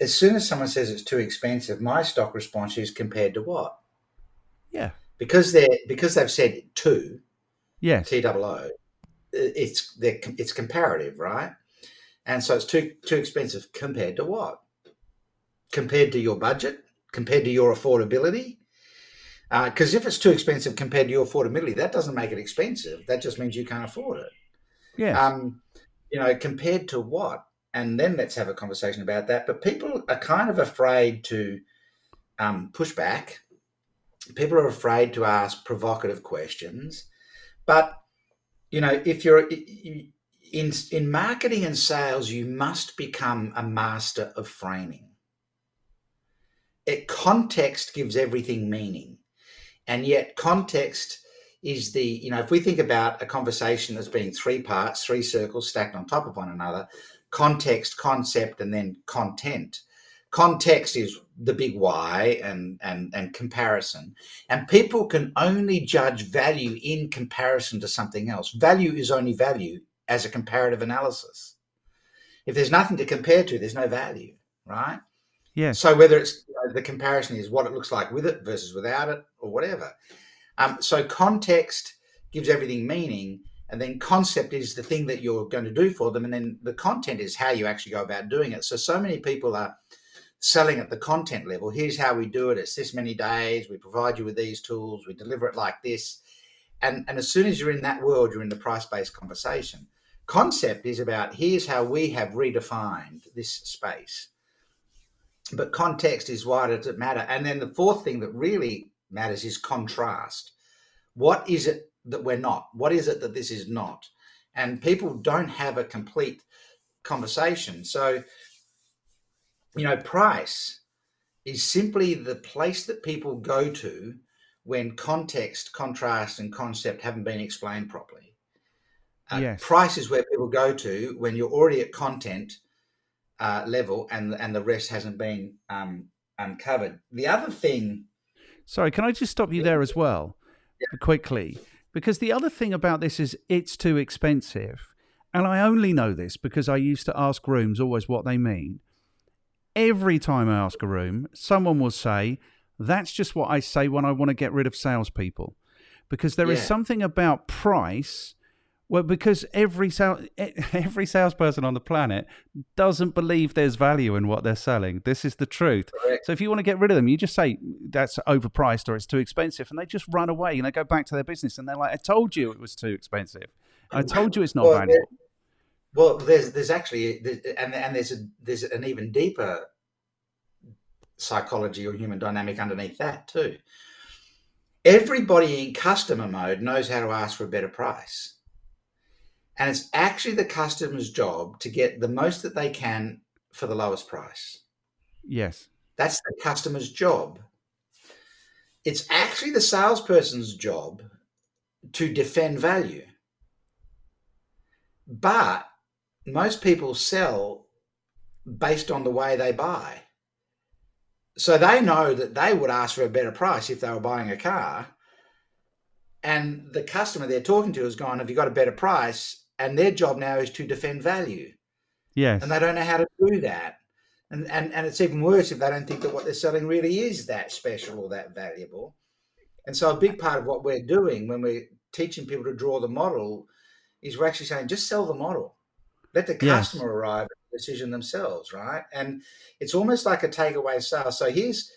as soon as someone says it's too expensive, my stock response is compared to what? Yeah. Because they're because they've said two Yes. T double O. It's they're, it's comparative, right? And so it's too too expensive compared to what? Compared to your budget, compared to your affordability. Because if it's too expensive compared to your affordability, that doesn't make it expensive. That just means you can't afford it. Yes. Um, you know, compared to what? And then let's have a conversation about that. But people are kind of afraid to um, push back. People are afraid to ask provocative questions. But you know, if you're in in marketing and sales, you must become a master of framing. It context gives everything meaning, and yet context is the you know if we think about a conversation as being three parts three circles stacked on top of one another context concept and then content. Context is the big why and and and comparison. And people can only judge value in comparison to something else. Value is only value as a comparative analysis if there's nothing to compare to there's no value right Yeah. so whether it's you know, the comparison is what it looks like with it versus without it or whatever um, so context gives everything meaning, and then concept is the thing that you're going to do for them, and then the content is how you actually go about doing it. So so many people are selling at the content level. Here's how we do it. It's this many days. We provide you with these tools. We deliver it like this. And and as soon as you're in that world, you're in the price based conversation. Concept is about here's how we have redefined this space. But context is why does it matter? And then the fourth thing that really matters is contrast. What is it that we're not? What is it that this is not? And people don't have a complete conversation. So, you know, price is simply the place that people go to when context, contrast, and concept haven't been explained properly. Uh, Yes. Price is where people go to when you're already at content uh, level and and the rest hasn't been um, uncovered. The other thing Sorry, can I just stop you there as well, quickly? Because the other thing about this is it's too expensive. And I only know this because I used to ask rooms always what they mean. Every time I ask a room, someone will say, That's just what I say when I want to get rid of salespeople. Because there is Yeah. something about price. Well, because every [LAUGHS] every salesperson on the planet doesn't believe there's value in what they're selling. This is the truth. Correct. So if you want to get rid of them, you just say that's overpriced or it's too expensive, and they just run away and they go back to their business and they're like, "I told you it was too expensive. I told you it's not Well, valuable." Well, there's there's actually there's, and and there's a there's an even deeper psychology or human dynamic underneath that too. Everybody in customer mode knows how to ask for a better price. And it's actually the customer's job to get the most that they can for the lowest price. Yes. That's the customer's job. It's actually the salesperson's job to defend value. But most people sell based on the way they buy. So they know that they would ask for a better price if they were buying a car. And the customer they're talking to has gone, Have you got a better price? And their job now is to defend value Yes. and they don't know how to do that. And, and and it's even worse if they don't think that what they're selling really is that special or that valuable. And so a big part of what we're doing when we're teaching people to draw the model is we're actually saying just sell the model. Let the Yes. customer arrive at the decision themselves, right? And it's almost like a takeaway sale. So here's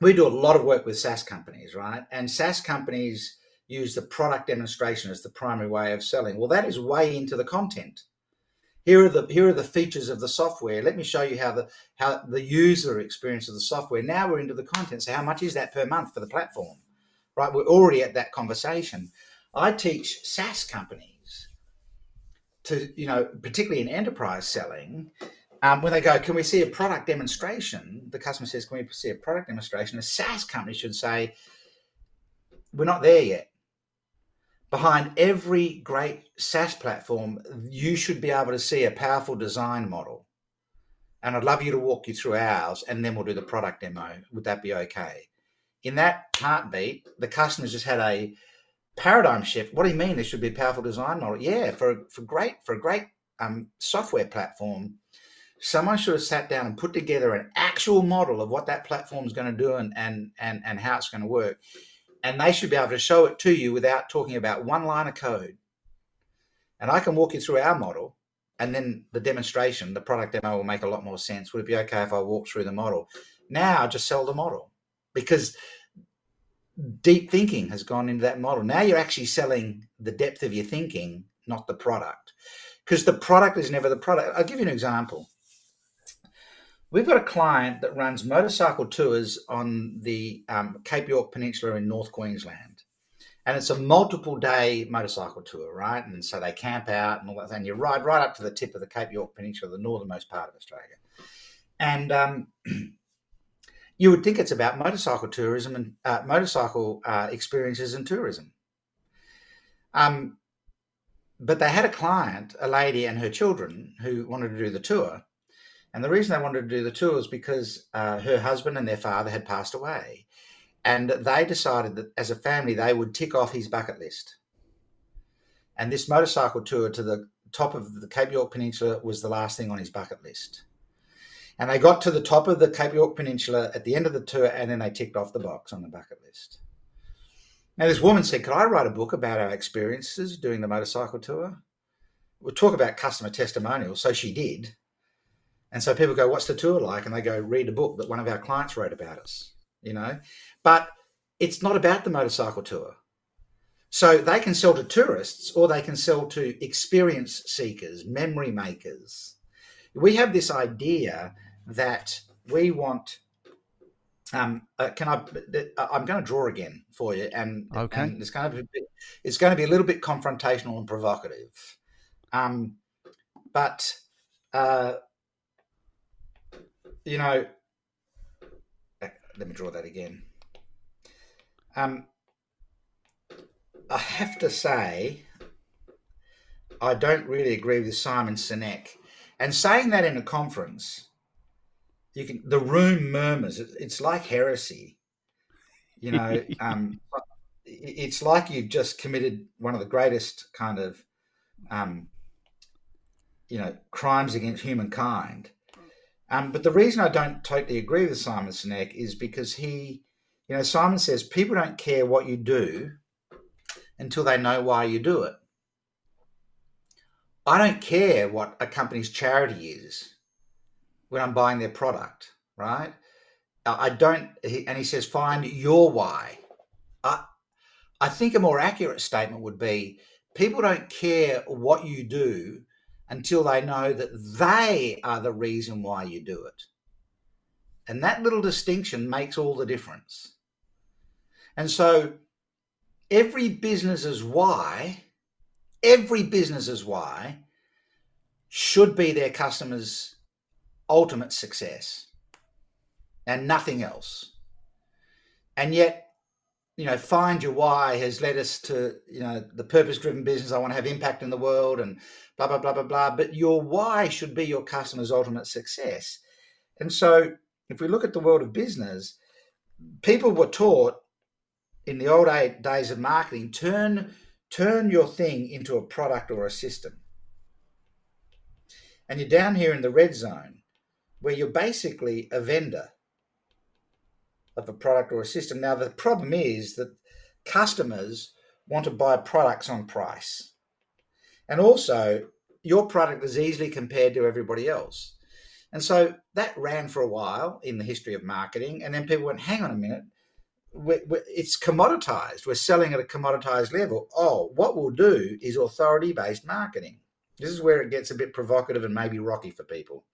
we do a lot of work with SaaS companies, right? And SaaS companies use the product demonstration as the primary way of selling. Well, that is way into the content here are the here are the features of the software let me show you how the how the user experience of the software now we're into the content so how much is that per month for the platform right we're already at that conversation i teach saas companies to you know particularly in enterprise selling um, when they go, can we see a product demonstration? The customer says, can we see a product demonstration? A SaaS company should say, we're not there yet. Behind every great SaaS platform, you should be able to see a powerful design model. And I'd love you to walk you through ours, and then we'll do the product demo. Would that be okay? In that heartbeat, the customer's just had a paradigm shift. What do you mean? There should be a powerful design model. Yeah, for for great for a great um, software platform, someone should have sat down and put together an actual model of what that platform is going to do and and and and how it's going to work and they should be able to show it to you without talking about one line of code. And i can walk you through our model and then the demonstration the product demo will make a lot more sense. Would it be okay if i walk through the model? Now just sell the model because deep thinking has gone into that model. Now you're actually selling the depth of your thinking not the product because the product is never the product. I'll give you an example We've got a client that runs motorcycle tours on the um, Cape York Peninsula in North Queensland. And it's a multiple day motorcycle tour, right? And so they camp out and all that, and you ride right up to the tip of the Cape York Peninsula, the northernmost part of Australia. And um, [CLEARS THROAT] you would think it's about motorcycle tourism and uh, motorcycle uh, experiences and tourism. Um, but they had a client, a lady and her children, who wanted to do the tour. And the reason they wanted to do the tour was because uh, her husband and their father had passed away. And they decided that as a family, they would tick off his bucket list. And this motorcycle tour to the top of the Cape York Peninsula was the last thing on his bucket list. And they got to the top of the Cape York Peninsula at the end of the tour, and then they ticked off the box on the bucket list. Now, this woman said, Could I write a book about our experiences doing the motorcycle tour? We'll talk about customer testimonials. So she did. And so people go, What's the tour like? And they go, Read a book that one of our clients wrote about us, you know? But it's not about the motorcycle tour. So they can sell to tourists or they can sell to experience seekers, memory makers. We have this idea that we want. Um, uh, can I? I'm going to draw again for you, and, okay. and it's going to be it's going to be a little bit confrontational and provocative. Um, but uh, you know, eh, let me draw that again. Um, I have to say, I don't really agree with Simon Sinek. And saying that in a conference, you can the room murmurs. It's like heresy. You know, [LAUGHS] um, it's like you've just committed one of the greatest kind of, um, you know, crimes against humankind. Um, but the reason I don't totally agree with Simon Sinek is because he, you know, Simon says people don't care what you do until they know why you do it. I don't care what a company's charity is when I'm buying their product, right? I don't, and he says, find your why. I, I think a more accurate statement would be people don't care what you do until they know that they are the reason why you do it. And that little distinction makes all the difference. And so every business's why, every business's why should be their customers' ultimate success and nothing else. And yet you know, find your why has led us to, you know, the purpose driven business. I want to have impact in the world and blah, blah, blah, blah, blah. But your why should be your customer's ultimate success. And so if we look at the world of business, people were taught in the old days of marketing, turn, turn your thing into a product or a system. And you're down here in the red zone where you're basically a vendor of a product or a system. Now, the problem is that customers want to buy products on price. And also, your product is easily compared to everybody else. And so that ran for a while in the history of marketing. And then people went, hang on a minute, we're, we're, it's commoditized. We're selling at a commoditized level. Oh, what we'll do is authority based marketing. This is where it gets a bit provocative and maybe rocky for people.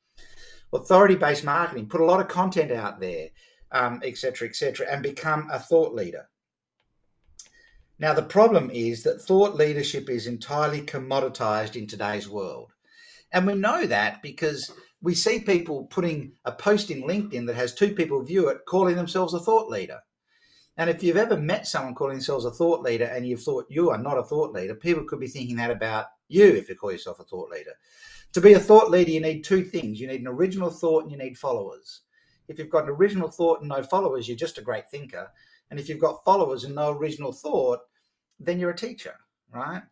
Authority based marketing, put a lot of content out there etc., um, etc., et and become a thought leader. Now, the problem is that thought leadership is entirely commoditized in today's world. And we know that because we see people putting a post in LinkedIn that has two people view it, calling themselves a thought leader. And if you've ever met someone calling themselves a thought leader and you've thought you are not a thought leader, people could be thinking that about you if you call yourself a thought leader. To be a thought leader, you need two things you need an original thought and you need followers. If you've got an original thought and no followers, you're just a great thinker. And if you've got followers and no original thought, then you're a teacher, right?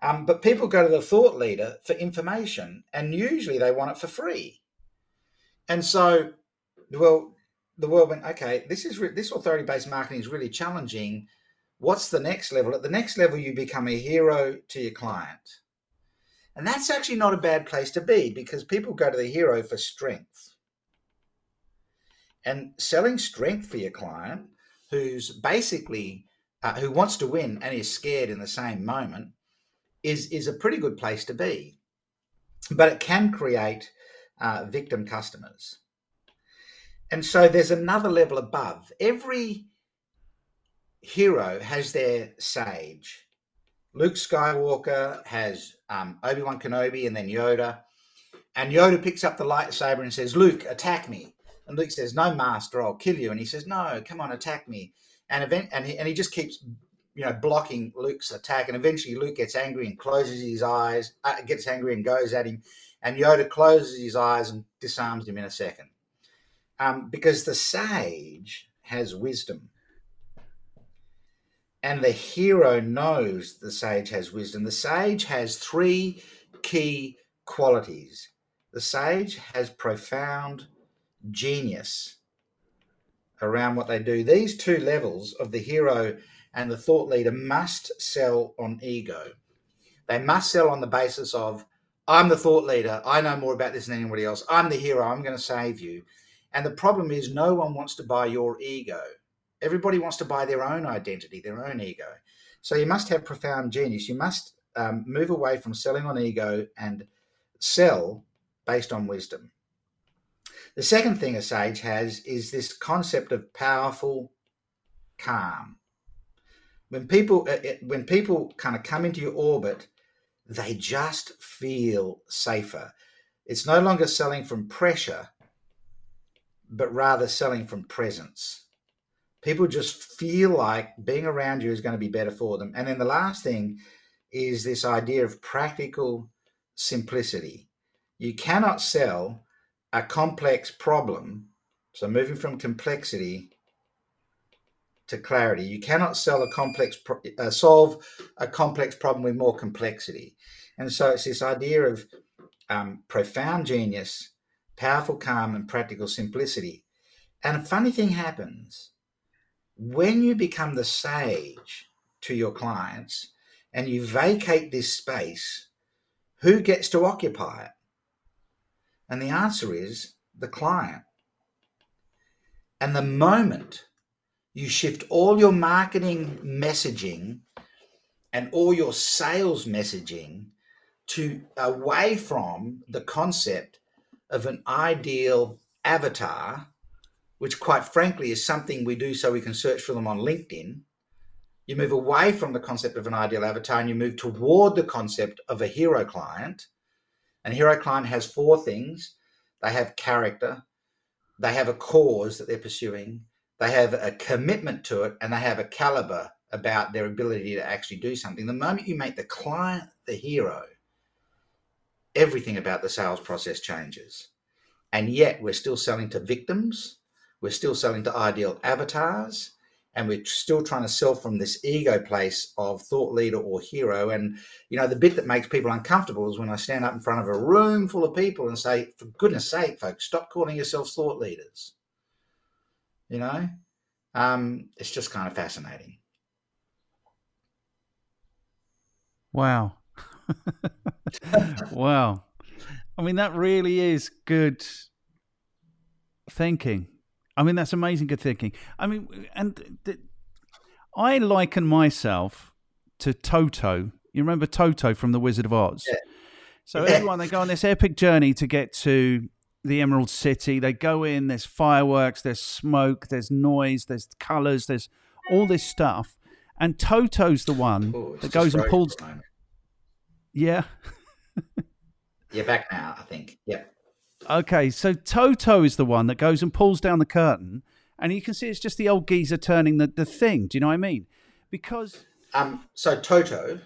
Um, but people go to the thought leader for information, and usually they want it for free. And so, well, the world went, okay, this is re- this authority-based marketing is really challenging. What's the next level? At the next level, you become a hero to your client, and that's actually not a bad place to be because people go to the hero for strength. And selling strength for your client, who's basically uh, who wants to win and is scared in the same moment, is is a pretty good place to be. But it can create uh, victim customers. And so there's another level above. Every hero has their sage. Luke Skywalker has um, Obi Wan Kenobi and then Yoda. And Yoda picks up the lightsaber and says, Luke, attack me. And Luke says, No, Master, I'll kill you. And he says, No, come on, attack me. And event, and he, and he just keeps, you know, blocking Luke's attack. And eventually, Luke gets angry and closes his eyes, uh, gets angry and goes at him. And Yoda closes his eyes and disarms him in a second um, because the sage has wisdom. And the hero knows the sage has wisdom. The sage has three key qualities. The sage has profound genius around what they do. These two levels of the hero and the thought leader must sell on ego. They must sell on the basis of, I'm the thought leader. I know more about this than anybody else. I'm the hero. I'm going to save you. And the problem is, no one wants to buy your ego. Everybody wants to buy their own identity, their own ego. So you must have profound genius. You must um, move away from selling on ego and sell based on wisdom. The second thing a sage has is this concept of powerful calm. When people uh, when people kind of come into your orbit, they just feel safer. It's no longer selling from pressure, but rather selling from presence. People just feel like being around you is going to be better for them. And then the last thing is this idea of practical simplicity. You cannot sell a complex problem, so moving from complexity to clarity. You cannot sell a complex, uh, solve a complex problem with more complexity. And so it's this idea of um, profound genius powerful calm and practical simplicity. And a funny thing happens when you become the sage to your clients and you vacate this space, who gets to occupy it? And the answer is the client. And the moment you shift all your marketing messaging and all your sales messaging to away from the concept of an ideal avatar, which quite frankly is something we do so we can search for them on LinkedIn. You move away from the concept of an ideal avatar and you move toward the concept of a hero client. And hero client has four things. They have character, they have a cause that they're pursuing, they have a commitment to it, and they have a caliber about their ability to actually do something. The moment you make the client the hero, everything about the sales process changes. And yet we're still selling to victims, we're still selling to ideal avatars, and we're still trying to sell from this ego place of thought leader or hero. And, you know, the bit that makes people uncomfortable is when I stand up in front of a room full of people and say, for goodness sake, folks, stop calling yourselves thought leaders. You know, um, it's just kind of fascinating. Wow. [LAUGHS] wow. I mean, that really is good thinking. I mean, that's amazing good thinking. I mean, and th- I liken myself to Toto. You remember Toto from The Wizard of Oz? Yeah. So everyone, they go on this epic journey to get to the Emerald City. They go in, there's fireworks, there's smoke, there's noise, there's colors, there's all this stuff. And Toto's the one Ooh, that goes and pulls. Yeah. [LAUGHS] You're back now, I think. Yep. Okay, so Toto is the one that goes and pulls down the curtain, and you can see it's just the old geezer turning the, the thing. Do you know what I mean? Because Um, so Toto,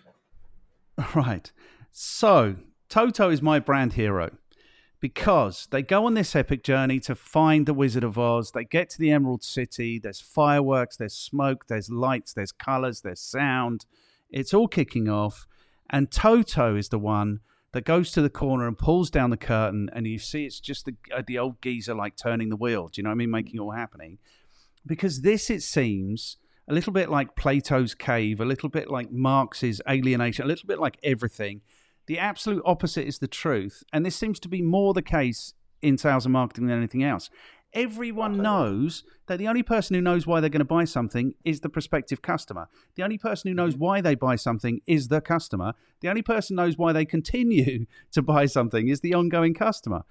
[LAUGHS] Right. So, Toto is my brand hero because they go on this epic journey to find the Wizard of Oz. They get to the Emerald City. There's fireworks, there's smoke, there's lights, there's colors, there's sound. It's all kicking off. And Toto is the one that goes to the corner and pulls down the curtain. And you see it's just the, uh, the old geezer like turning the wheel. Do you know what I mean? Making it all happening. Because this, it seems, a little bit like Plato's cave, a little bit like Marx's alienation, a little bit like everything. The absolute opposite is the truth. And this seems to be more the case in sales and marketing than anything else. Everyone knows that the only person who knows why they're going to buy something is the prospective customer. The only person who knows mm-hmm. why they buy something is the customer. The only person who knows why they continue [LAUGHS] to buy something is the ongoing customer.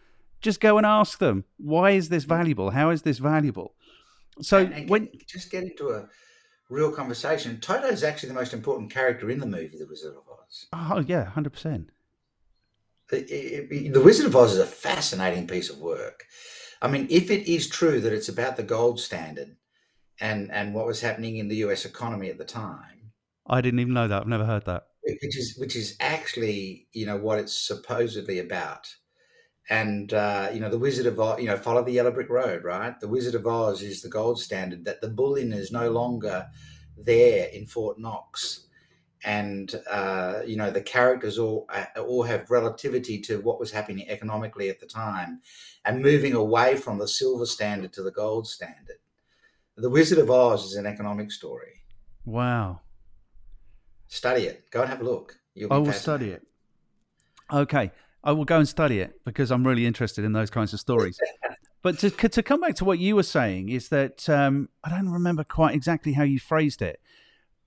Just go and ask them, why is this mm-hmm. valuable? How is this valuable? So and, and when just get into a real conversation. Toto is actually the most important character in the movie, The Wizard of Oz. Oh yeah, hundred percent. The Wizard of Oz is a fascinating piece of work. I mean, if it is true that it's about the gold standard and and what was happening in the U.S. economy at the time, I didn't even know that. I've never heard that. which is which is actually you know what it's supposedly about. And uh, you know, the Wizard of Oz, you know, follow the yellow brick road, right? The Wizard of Oz is the gold standard. That the bullion is no longer there in Fort Knox, and uh, you know the characters all uh, all have relativity to what was happening economically at the time, and moving away from the silver standard to the gold standard. The Wizard of Oz is an economic story. Wow. Study it. Go and have a look. You'll be I will study it. Okay, I will go and study it because I'm really interested in those kinds of stories. [LAUGHS] but to to come back to what you were saying is that um, I don't remember quite exactly how you phrased it,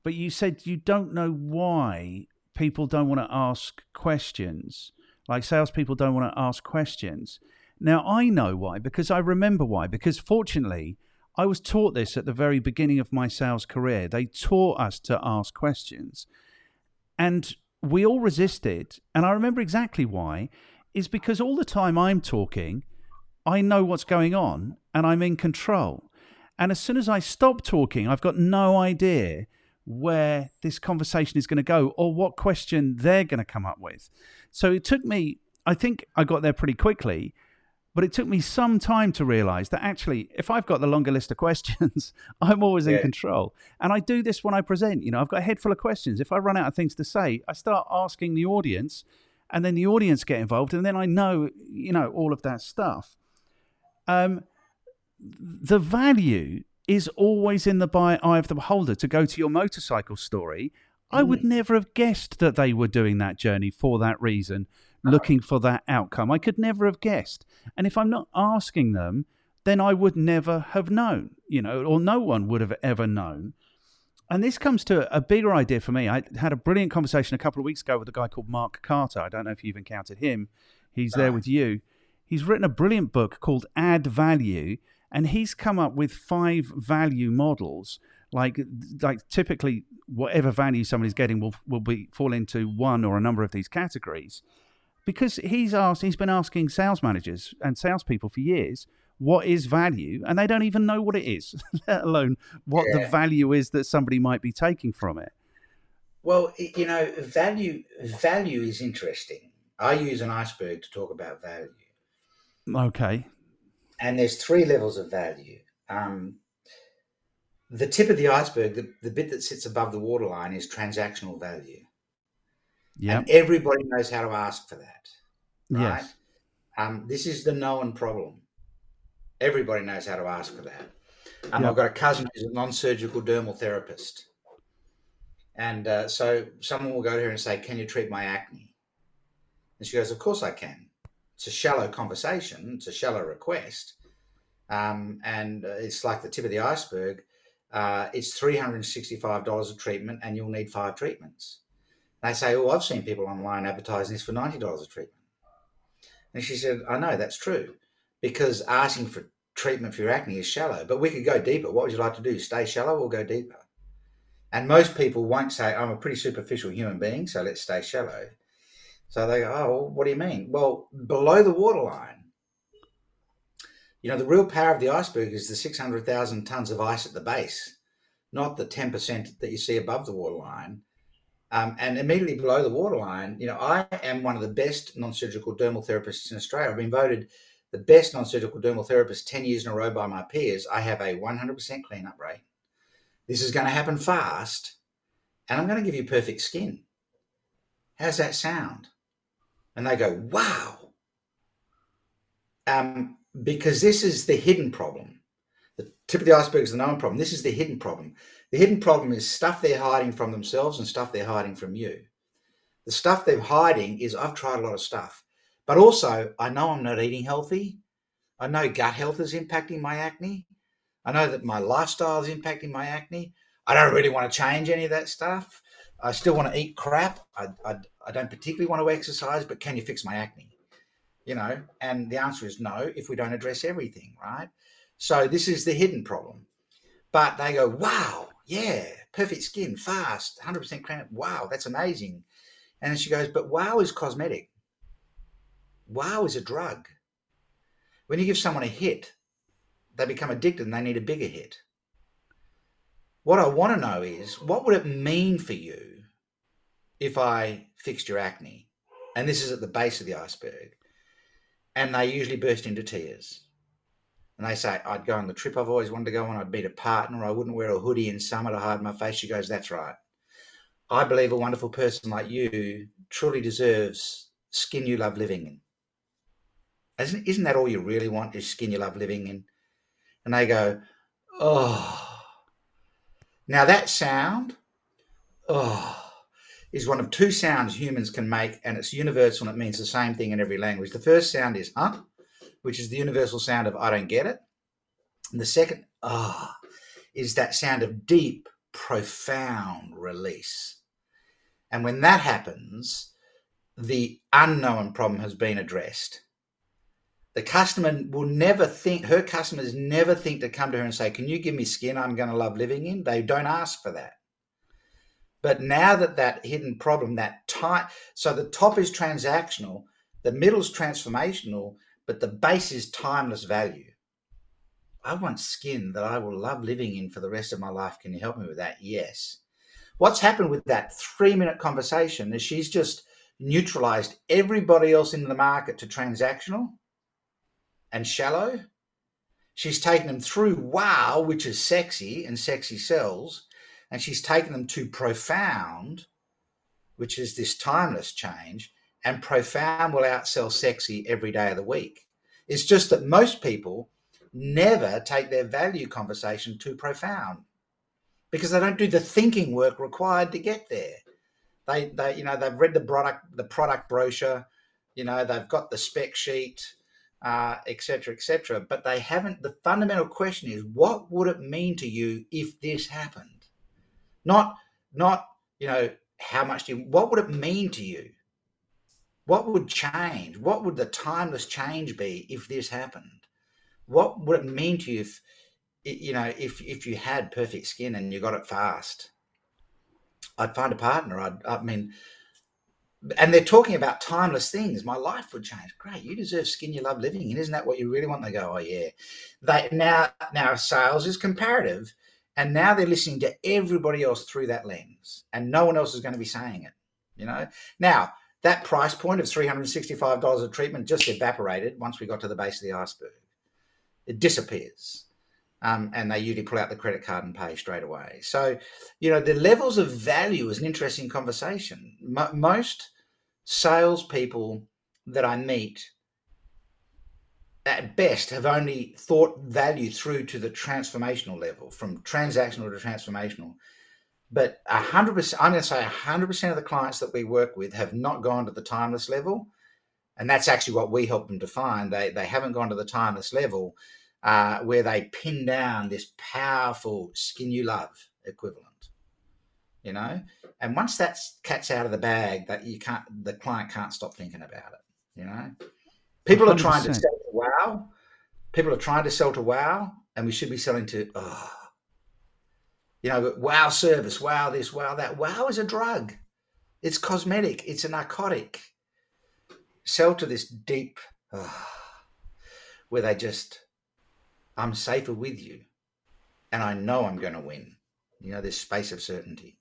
but you said you don't know why people don't want to ask questions, like salespeople don't want to ask questions. Now I know why because I remember why. Because fortunately, I was taught this at the very beginning of my sales career. They taught us to ask questions. And we all resisted. And I remember exactly why is because all the time I'm talking, I know what's going on and I'm in control. And as soon as I stop talking, I've got no idea where this conversation is going to go or what question they're going to come up with. So it took me, I think I got there pretty quickly, but it took me some time to realize that actually, if I've got the longer list of questions, [LAUGHS] I'm always in control. And I do this when I present. You know, I've got a head full of questions. If I run out of things to say, I start asking the audience, and then the audience get involved, and then I know, you know, all of that stuff. Um, the value is always in the buy eye of the beholder. To go to your motorcycle story, I would mm. never have guessed that they were doing that journey for that reason, uh-huh. looking for that outcome. I could never have guessed. And if I'm not asking them, then I would never have known, you know, or no one would have ever known. And this comes to a bigger idea for me. I had a brilliant conversation a couple of weeks ago with a guy called Mark Carter. I don't know if you've encountered him. He's there with you. He's written a brilliant book called Add Value, and he's come up with five value models. Like, like typically, whatever value somebody's getting will will be fall into one or a number of these categories. Because he's asked, he's been asking sales managers and salespeople for years, what is value, and they don't even know what it is, [LAUGHS] let alone what the value is that somebody might be taking from it. Well, you know, value value is interesting. I use an iceberg to talk about value, Okay. And there's three levels of value. Um, the tip of the iceberg, the, the bit that sits above the waterline, is transactional value, Yeah. and everybody knows how to ask for that. Right? Yes. Um, this is the known problem. Everybody knows how to ask for that. Um, Yep. I've got a cousin who's a non-surgical dermal therapist, and uh, so someone will go to her and say, "Can you treat my acne?" And she goes, "Of course I can." It's a shallow conversation. It's a shallow request, um, and uh, it's like the tip of the iceberg. Uh, it's three hundred and sixty-five dollars a treatment, and you'll need five treatments. They say, "Oh, I've seen people online advertising this for ninety dollars a treatment." And she said, I know that's true because asking for treatment for your acne is shallow, but we could go deeper. What would you like to do? Stay shallow or go deeper? And most people won't say, I'm a pretty superficial human being, so let's stay shallow. So they go, Oh, well, what do you mean? Well, below the waterline You know, the real power of the iceberg is the 600,000 tons of ice at the base, not the 10% that you see above the waterline. Um, and immediately below the waterline, you know, I am one of the best non-surgical dermal therapists in Australia. I've been voted the best non-surgical dermal therapist 10 years in a row by my peers. I have a 100% cleanup rate. This is going to happen fast, and I'm going to give you perfect skin. How's that sound? And they go, wow. Um, because this is the hidden problem. The tip of the iceberg is the known problem. This is the hidden problem. The hidden problem is stuff they're hiding from themselves and stuff they're hiding from you. The stuff they're hiding is I've tried a lot of stuff, but also I know I'm not eating healthy. I know gut health is impacting my acne. I know that my lifestyle is impacting my acne. I don't really want to change any of that stuff. I still want to eat crap. I, I, I don't particularly want to exercise, but can you fix my acne? You know, and the answer is no if we don't address everything, right? So this is the hidden problem. But they go, wow, yeah, perfect skin, fast, 100% clean. Wow, that's amazing. And she goes, but wow is cosmetic. Wow is a drug. When you give someone a hit, they become addicted and they need a bigger hit. What I want to know is what would it mean for you if I fixed your acne? And this is at the base of the iceberg. And they usually burst into tears. And they say, I'd go on the trip I've always wanted to go on. I'd meet a partner. I wouldn't wear a hoodie in summer to hide my face. She goes, That's right. I believe a wonderful person like you truly deserves skin you love living in. Isn't, isn't that all you really want is skin you love living in? And they go, Oh. Now that sound, oh, is one of two sounds humans can make, and it's universal and it means the same thing in every language. The first sound is huh, which is the universal sound of I don't get it. And the second, ah, oh, is that sound of deep, profound release. And when that happens, the unknown problem has been addressed. The customer will never think, her customers never think to come to her and say, Can you give me skin I'm going to love living in? They don't ask for that. But now that that hidden problem, that tight, so the top is transactional, the middle is transformational, but the base is timeless value. I want skin that I will love living in for the rest of my life. Can you help me with that? Yes. What's happened with that three minute conversation is she's just neutralized everybody else in the market to transactional and shallow. She's taken them through wow, which is sexy and sexy sells, and she's taken them to profound, which is this timeless change, and profound will outsell sexy every day of the week. It's just that most people never take their value conversation too profound because they don't do the thinking work required to get there. They, they, you know, they've read the product, the product brochure, you know, they've got the spec sheet, etc., uh, etc. Et but they haven't. The fundamental question is, what would it mean to you if this happened? Not, not, you know, how much do you? What would it mean to you? What would change? What would the timeless change be if this happened? What would it mean to you if, you know, if if you had perfect skin and you got it fast? I'd find a partner. I'd, I mean, and they're talking about timeless things. My life would change. Great, you deserve skin you love living in. Isn't that what you really want? They go, oh yeah. They now now sales is comparative, and now they're listening to everybody else through that lens, and no one else is going to be saying it. You know. Now that price point of three hundred sixty-five dollars a treatment just evaporated once we got to the base of the iceberg. It disappears. Um, and they usually pull out the credit card and pay straight away. So, you know, the levels of value is an interesting conversation. M- most salespeople that I meet at best have only thought value through to the transformational level from transactional to transformational. But 100% i'm going to say 100% of the clients that we work with have not gone to the timeless level and that's actually what we help them define they, they haven't gone to the timeless level uh, where they pin down this powerful skin you love equivalent you know and once that cat's out of the bag that you can't the client can't stop thinking about it you know people 100%. are trying to sell to wow people are trying to sell to wow and we should be selling to oh you know wow service wow this wow that wow is a drug it's cosmetic it's a narcotic sell to this deep oh, where they just I'm safer with you. And I know I'm going to win. You know, this space of certainty.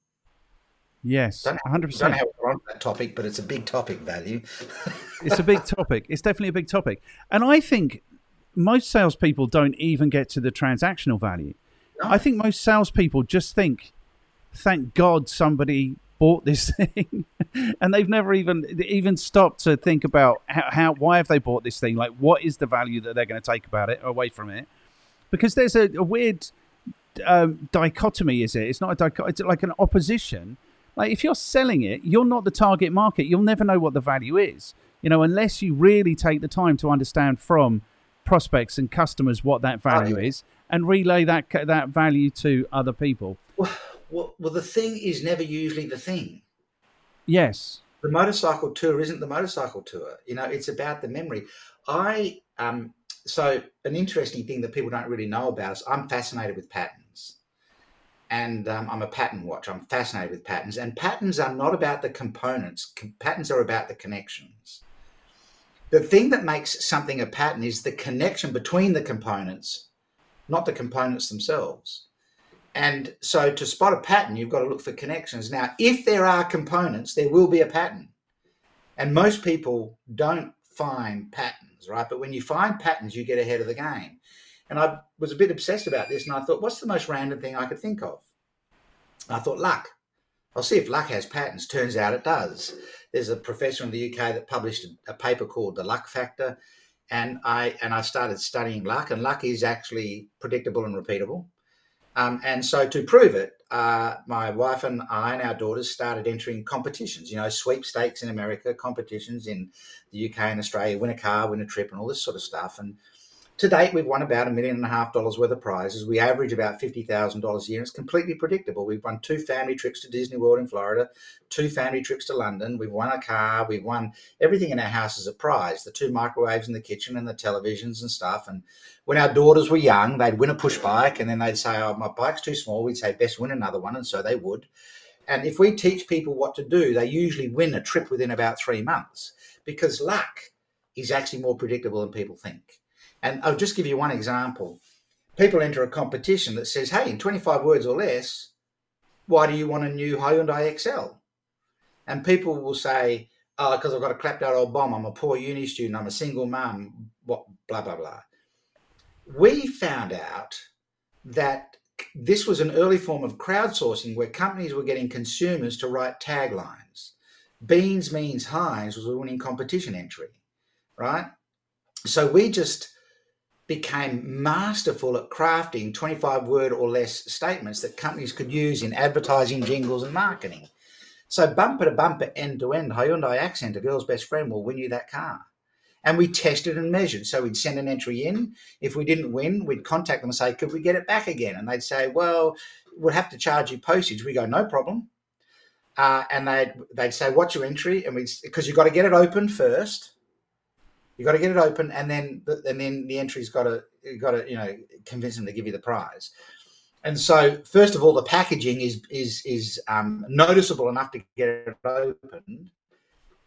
Yes, Don't, 100%. don't know on that topic, but it's a big topic value. [LAUGHS] it's a big topic. It's definitely a big topic. And I think most salespeople don't even get to the transactional value. No. I think most salespeople just think, thank God somebody bought this [LAUGHS] thing. and they've never even even stopped to think about how, how why have they bought this thing? Like what is the value that they're going to take about it away from it? Because there's a, a weird um, dichotomy, is it? It's not a dichotomy, it's like an opposition. Like if you're selling it, you're not the target market. You'll never know what the value is, you know, unless you really take the time to understand from prospects and customers what that value Right. is and relay that that value to other people. Well, well, well, the thing is never usually the thing. Yes. The motorcycle tour isn't the motorcycle tour. You know, it's about the memory. I um so an interesting thing that people don't really know about is I'm fascinated with patterns, and um, I'm a pattern watcher. I'm fascinated with patterns, and patterns are not about the components. Com- patterns are about the connections. The thing that makes something a pattern is the connection between the components, not the components themselves. And so to spot a pattern, you've got to look for connections. Now, if there are components, there will be a pattern. And most people don't find patterns, right? But when you find patterns, you get ahead of the game. And I was a bit obsessed about this and I thought, what's the most random thing I could think of? I thought, luck. I'll see if luck has patterns. Turns out it does. There's a professor in the UK that published a, paper called The Luck Factor. And I and I started studying luck, and luck is actually predictable and repeatable. Um, and so to prove it, uh, my wife and I and our daughters started entering competitions, you know, sweepstakes in America, competitions in the UK and Australia, win a car, win a trip, and all this sort of stuff. And to date, we've won about a million and a half dollars worth of prizes. We average about $50,000 a year. It's completely predictable. We've won two family trips to Disney World in Florida, two family trips to London. We've won a car. We've won everything in our house is a prize the two microwaves in the kitchen and the televisions and stuff. And when our daughters were young, they'd win a push bike and then they'd say, Oh, my bike's too small. We'd say, Best win another one. And so they would. And if we teach people what to do, they usually win a trip within about three months because luck is actually more predictable than people think. And I'll just give you one example. People enter a competition that says, Hey, in 25 words or less, why do you want a new Hyundai Excel? And people will say, Oh, because I've got a clapped out old bomb. I'm a poor uni student. I'm a single mum. What, blah, blah, blah we found out that this was an early form of crowdsourcing where companies were getting consumers to write taglines. Beans means Heinz was a winning competition entry, right? So we just became masterful at crafting 25 word or less statements that companies could use in advertising, jingles, and marketing. So bumper to bumper, end to end, Hyundai Accent, a girl's best friend, will win you that car and we tested and measured. So we'd send an entry in. If we didn't win, we'd contact them and say, "Could we get it back again?" And they'd say, "Well, we'll have to charge you postage." We go, "No problem." Uh, and they'd they'd say, "What's your entry?" And we because you've got to get it open first. You got to get it open, and then the, and then the entry's got to got to you know convince them to give you the prize. And so, first of all, the packaging is is is um, noticeable enough to get it opened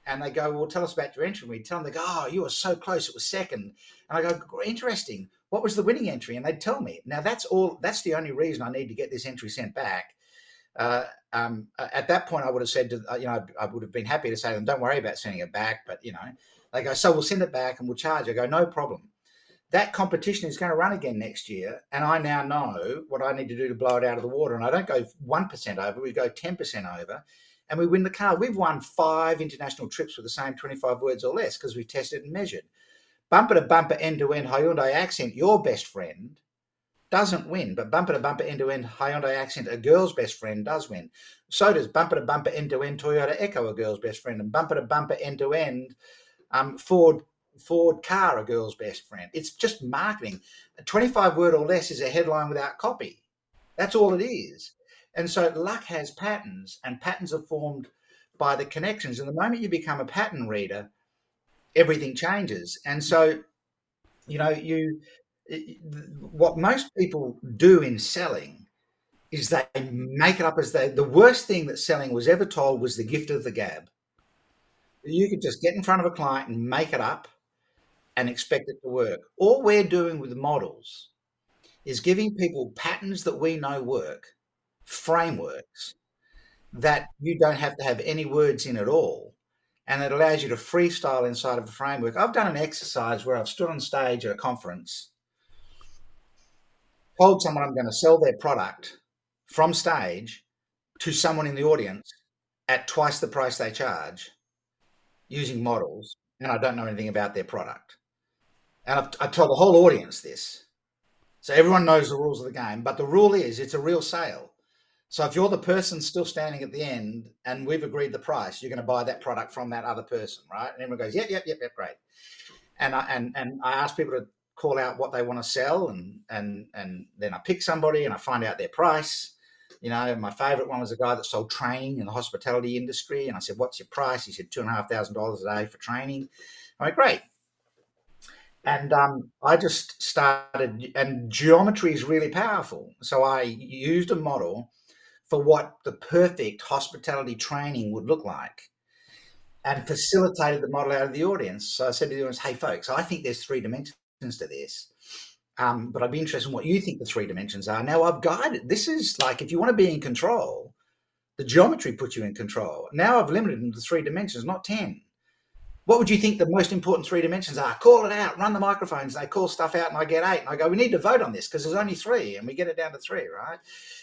and they go, "Well, tell us about your entry." And we tell them, they go, "Oh, you were so close; it was second. And I go, "Interesting. What was the winning entry?" And they'd tell me. Now that's all. That's the only reason I need to get this entry sent back. Uh, um, at that point, I would have said, to, you know, I would have been happy to say to them, "Don't worry about sending it back." But you know, they go, "So we'll send it back and we'll charge." I go, "No problem." That competition is going to run again next year, and I now know what I need to do to blow it out of the water. And I don't go one percent over; we go ten percent over and we win the car. We've won five international trips with the same 25 words or less because we've tested and measured. Bumper to bumper, end to end Hyundai Accent, your best friend, doesn't win, but bumper to bumper, end to end Hyundai Accent, a girl's best friend, does win. So does bumper to bumper, end to end Toyota Echo, a girl's best friend, and bumper to bumper, end to end um, Ford Ford car, a girl's best friend. It's just marketing. A 25 word or less is a headline without copy. That's all it is. And so luck has patterns, and patterns are formed by the connections. And the moment you become a pattern reader, everything changes. And so, you know, you what most people do in selling is they make it up as they the worst thing that selling was ever told was the gift of the gab. You could just get in front of a client and make it up and expect it to work. All we're doing with models is giving people patterns that we know work, frameworks that you don't have to have any words in at all. And it allows you to freestyle inside of a framework. I've done an exercise where I've stood on stage at a conference, told someone I'm going to sell their product from stage to someone in the audience at twice the price they charge using models, and I don't know anything about their product. And I've, I tell the whole audience this. So everyone knows the rules of the game, but the rule is it's a real sale. So if you're the person still standing at the end and we've agreed the price, you're going to buy that product from that other person, right? And everyone goes, yep, yep, yep, yep, great. And I and and I ask people to call out what they want to sell, and and and then I pick somebody and I find out their price. You know, my favorite one was a guy that sold training in the hospitality industry, and I said, "What's your price?" He said, two and a half thousand dollars a day for training. I went, "Great." And um, I just started, and geometry is really powerful. So I used a model for what the perfect hospitality training would look like and facilitated the model out of the audience. So I said to the audience, hey, folks, I think there's three dimensions to this. Um, but I'd be interested in what you think the three dimensions are. Now I've guided. This is like if you want to be in control, the geometry puts you in control. Now I've limited them to three dimensions, not 10. What would you think the most important three dimensions are? Call it out, run the microphones. They call stuff out, and I get eight. And I go, we need to vote on this because there's only three, and we get it down to three, right?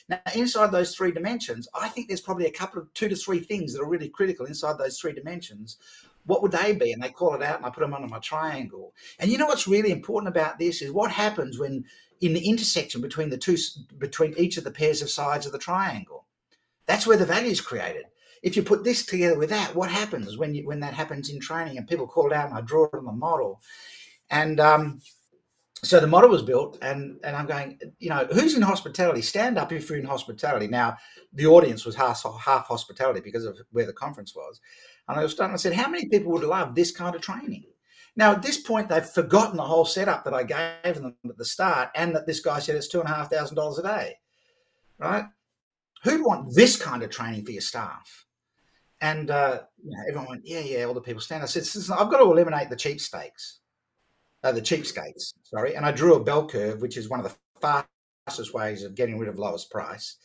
Now, inside those three dimensions, I think there's probably a couple of two to three things that are really critical inside those three dimensions. What would they be? And they call it out, and I put them under my triangle. And you know what's really important about this is what happens when in the intersection between the two, between each of the pairs of sides of the triangle. That's where the value is created if you put this together with that, what happens when you when that happens in training? And people call it out, and I draw it on the model, and um, so the model was built, and and I'm going, you know, who's in hospitality? Stand up if you're in hospitality. Now the audience was half half hospitality because of where the conference was, and I was starting. I said, how many people would love this kind of training? Now, at this point, they've forgotten the whole setup that I gave them at the start, and that this guy said it's two and a day, right? Who'd want this kind of training for your staff? And uh, you know, everyone went, yeah, yeah, all the people stand. I said, I've got to eliminate the cheapskates, uh, the cheapskates, sorry. And I drew a bell curve, which is one of the fastest ways of getting rid of lowest price.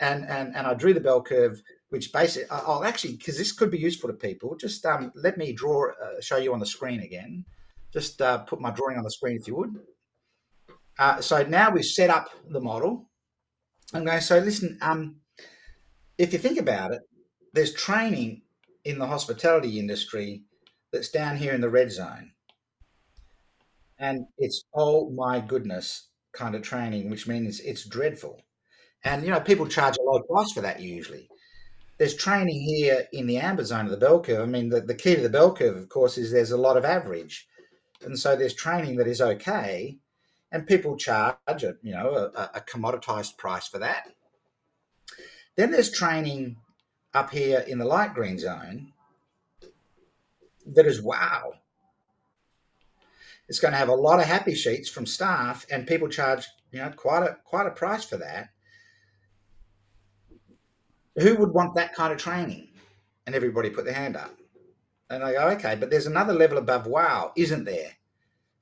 And, and, and I drew the bell curve, which basically, I'll actually, because this could be useful to people, just um, let me draw, uh, show you on the screen again. Just uh, put my drawing on the screen if you would. Uh, so now we've set up the model. I'm going, so listen, um, if you think about it, there's training in the hospitality industry that's down here in the red zone. And it's, oh my goodness, kind of training, which means it's dreadful. And, you know, people charge a low price for that usually. There's training here in the amber zone of the bell curve. I mean, the, the key to the bell curve, of course, is there's a lot of average. And so there's training that is okay. And people charge, a, you know, a, a commoditized price for that. Then there's training up here in the light green zone that is wow. It's going to have a lot of happy sheets from staff, and people charge you know quite a quite a price for that. Who would want that kind of training? And everybody put their hand up. And I go, okay, but there's another level above wow, isn't there?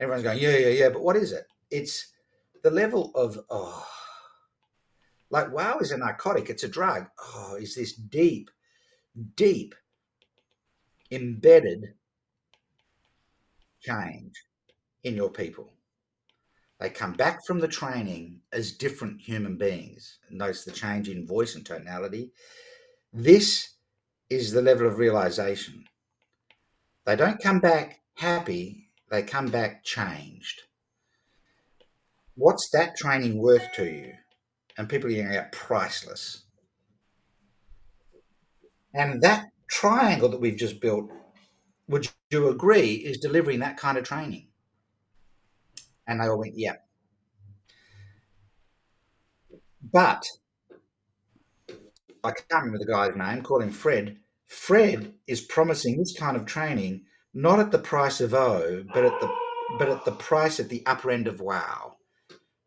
Everyone's going, yeah, yeah, yeah. But what is it? It's the level of oh like wow is a narcotic, it's a drug. Oh, is this deep, deep, embedded change in your people. They come back from the training as different human beings. Notice the change in voice and tonality. This is the level of realization. They don't come back happy, they come back changed. What's that training worth to you? and people are getting out priceless. And that triangle that we've just built, would you agree, is delivering that kind of training? And they all went, yeah. But I can't remember the guy's name, call him Fred. Fred is promising this kind of training not at the price of O, but at the but at the price at the upper end of wow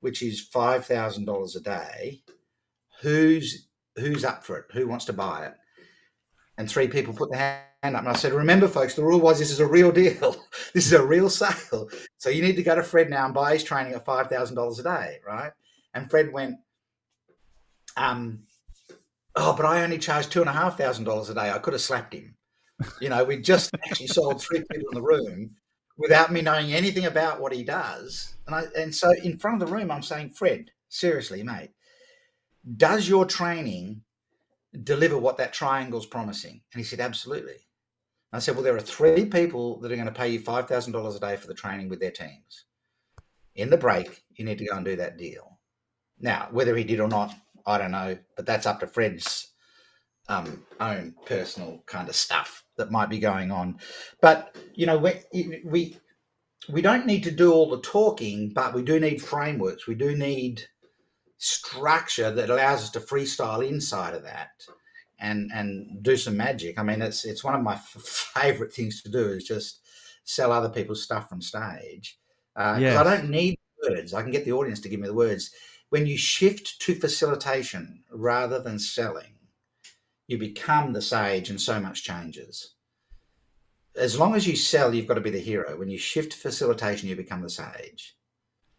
which is five thousand dollars a day, who's who's up for it? Who wants to buy it? And three people put their hand up, and I said, "Remember, folks, the rule was this is a real deal. [LAUGHS] this is a real sale. So you need to go to Fred now and buy his training at five thousand dollars a day, right?" And Fred went, um, oh, but I only charged two and a half thousand dollars a day. I could have slapped him. You know, we just [LAUGHS] actually sold three people in the room without me knowing anything about what he does. And I and so in front of the room, I'm saying, Fred, seriously, mate, does your training deliver what that triangle's promising? And he said, absolutely. I said, well, there are three people that are going to pay you five thousand dollars a day for the training with their teams. In the break, you need to go and do that deal. Now, whether he did or not, I don't know, but that's up to Fred's um, own personal kind of stuff that might be going on. But you know, we, we we don't need to do all the talking, but we do need frameworks. We do need structure that allows us to freestyle inside of that and and do some magic. I mean, it's it's one of my f- favorite things to do is just sell other people's stuff from stage. Uh, yes. I don't need words. I can get the audience to give me the words. When you shift to facilitation rather than selling, you become the sage and so much changes. As long as you sell, you've got to be the hero. When you shift to facilitation, you become the sage.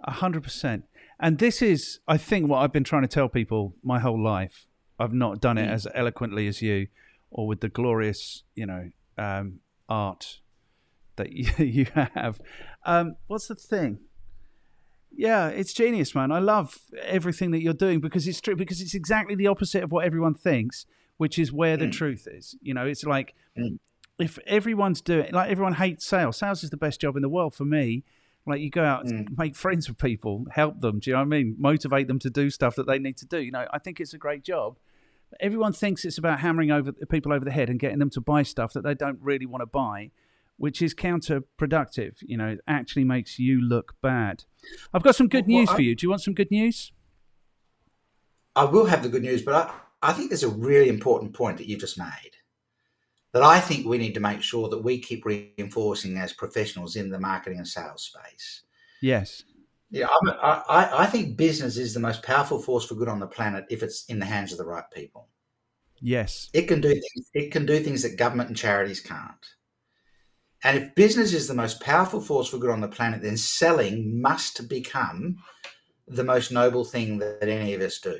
A hundred percent. And this is, I think, what I've been trying to tell people my whole life. I've not done it mm. as eloquently as you, or with the glorious, you know, um, art that you, [LAUGHS] you have. Um, what's the thing? Yeah, it's genius, man. I love everything that you're doing because it's true. Because it's exactly the opposite of what everyone thinks which is where the mm. truth is. You know, it's like mm. if everyone's doing like everyone hates sales. Sales is the best job in the world for me. Like you go out, mm. make friends with people, help them. Do you know what I mean? Motivate them to do stuff that they need to do. You know, I think it's a great job. Everyone thinks it's about hammering over people over the head and getting them to buy stuff that they don't really want to buy, which is counterproductive. You know, it actually makes you look bad. I've got some good well, news I, for you. Do you want some good news? I will have the good news, but I, I think there's a really important point that you've just made that I think we need to make sure that we keep reinforcing as professionals in the marketing and sales space. Yes. Yeah, I, I think business is the most powerful force for good on the planet if it's in the hands of the right people. Yes, it can do things. It can do things that government and charities can't. And if business is the most powerful force for good on the planet, then selling must become the most noble thing that any of us do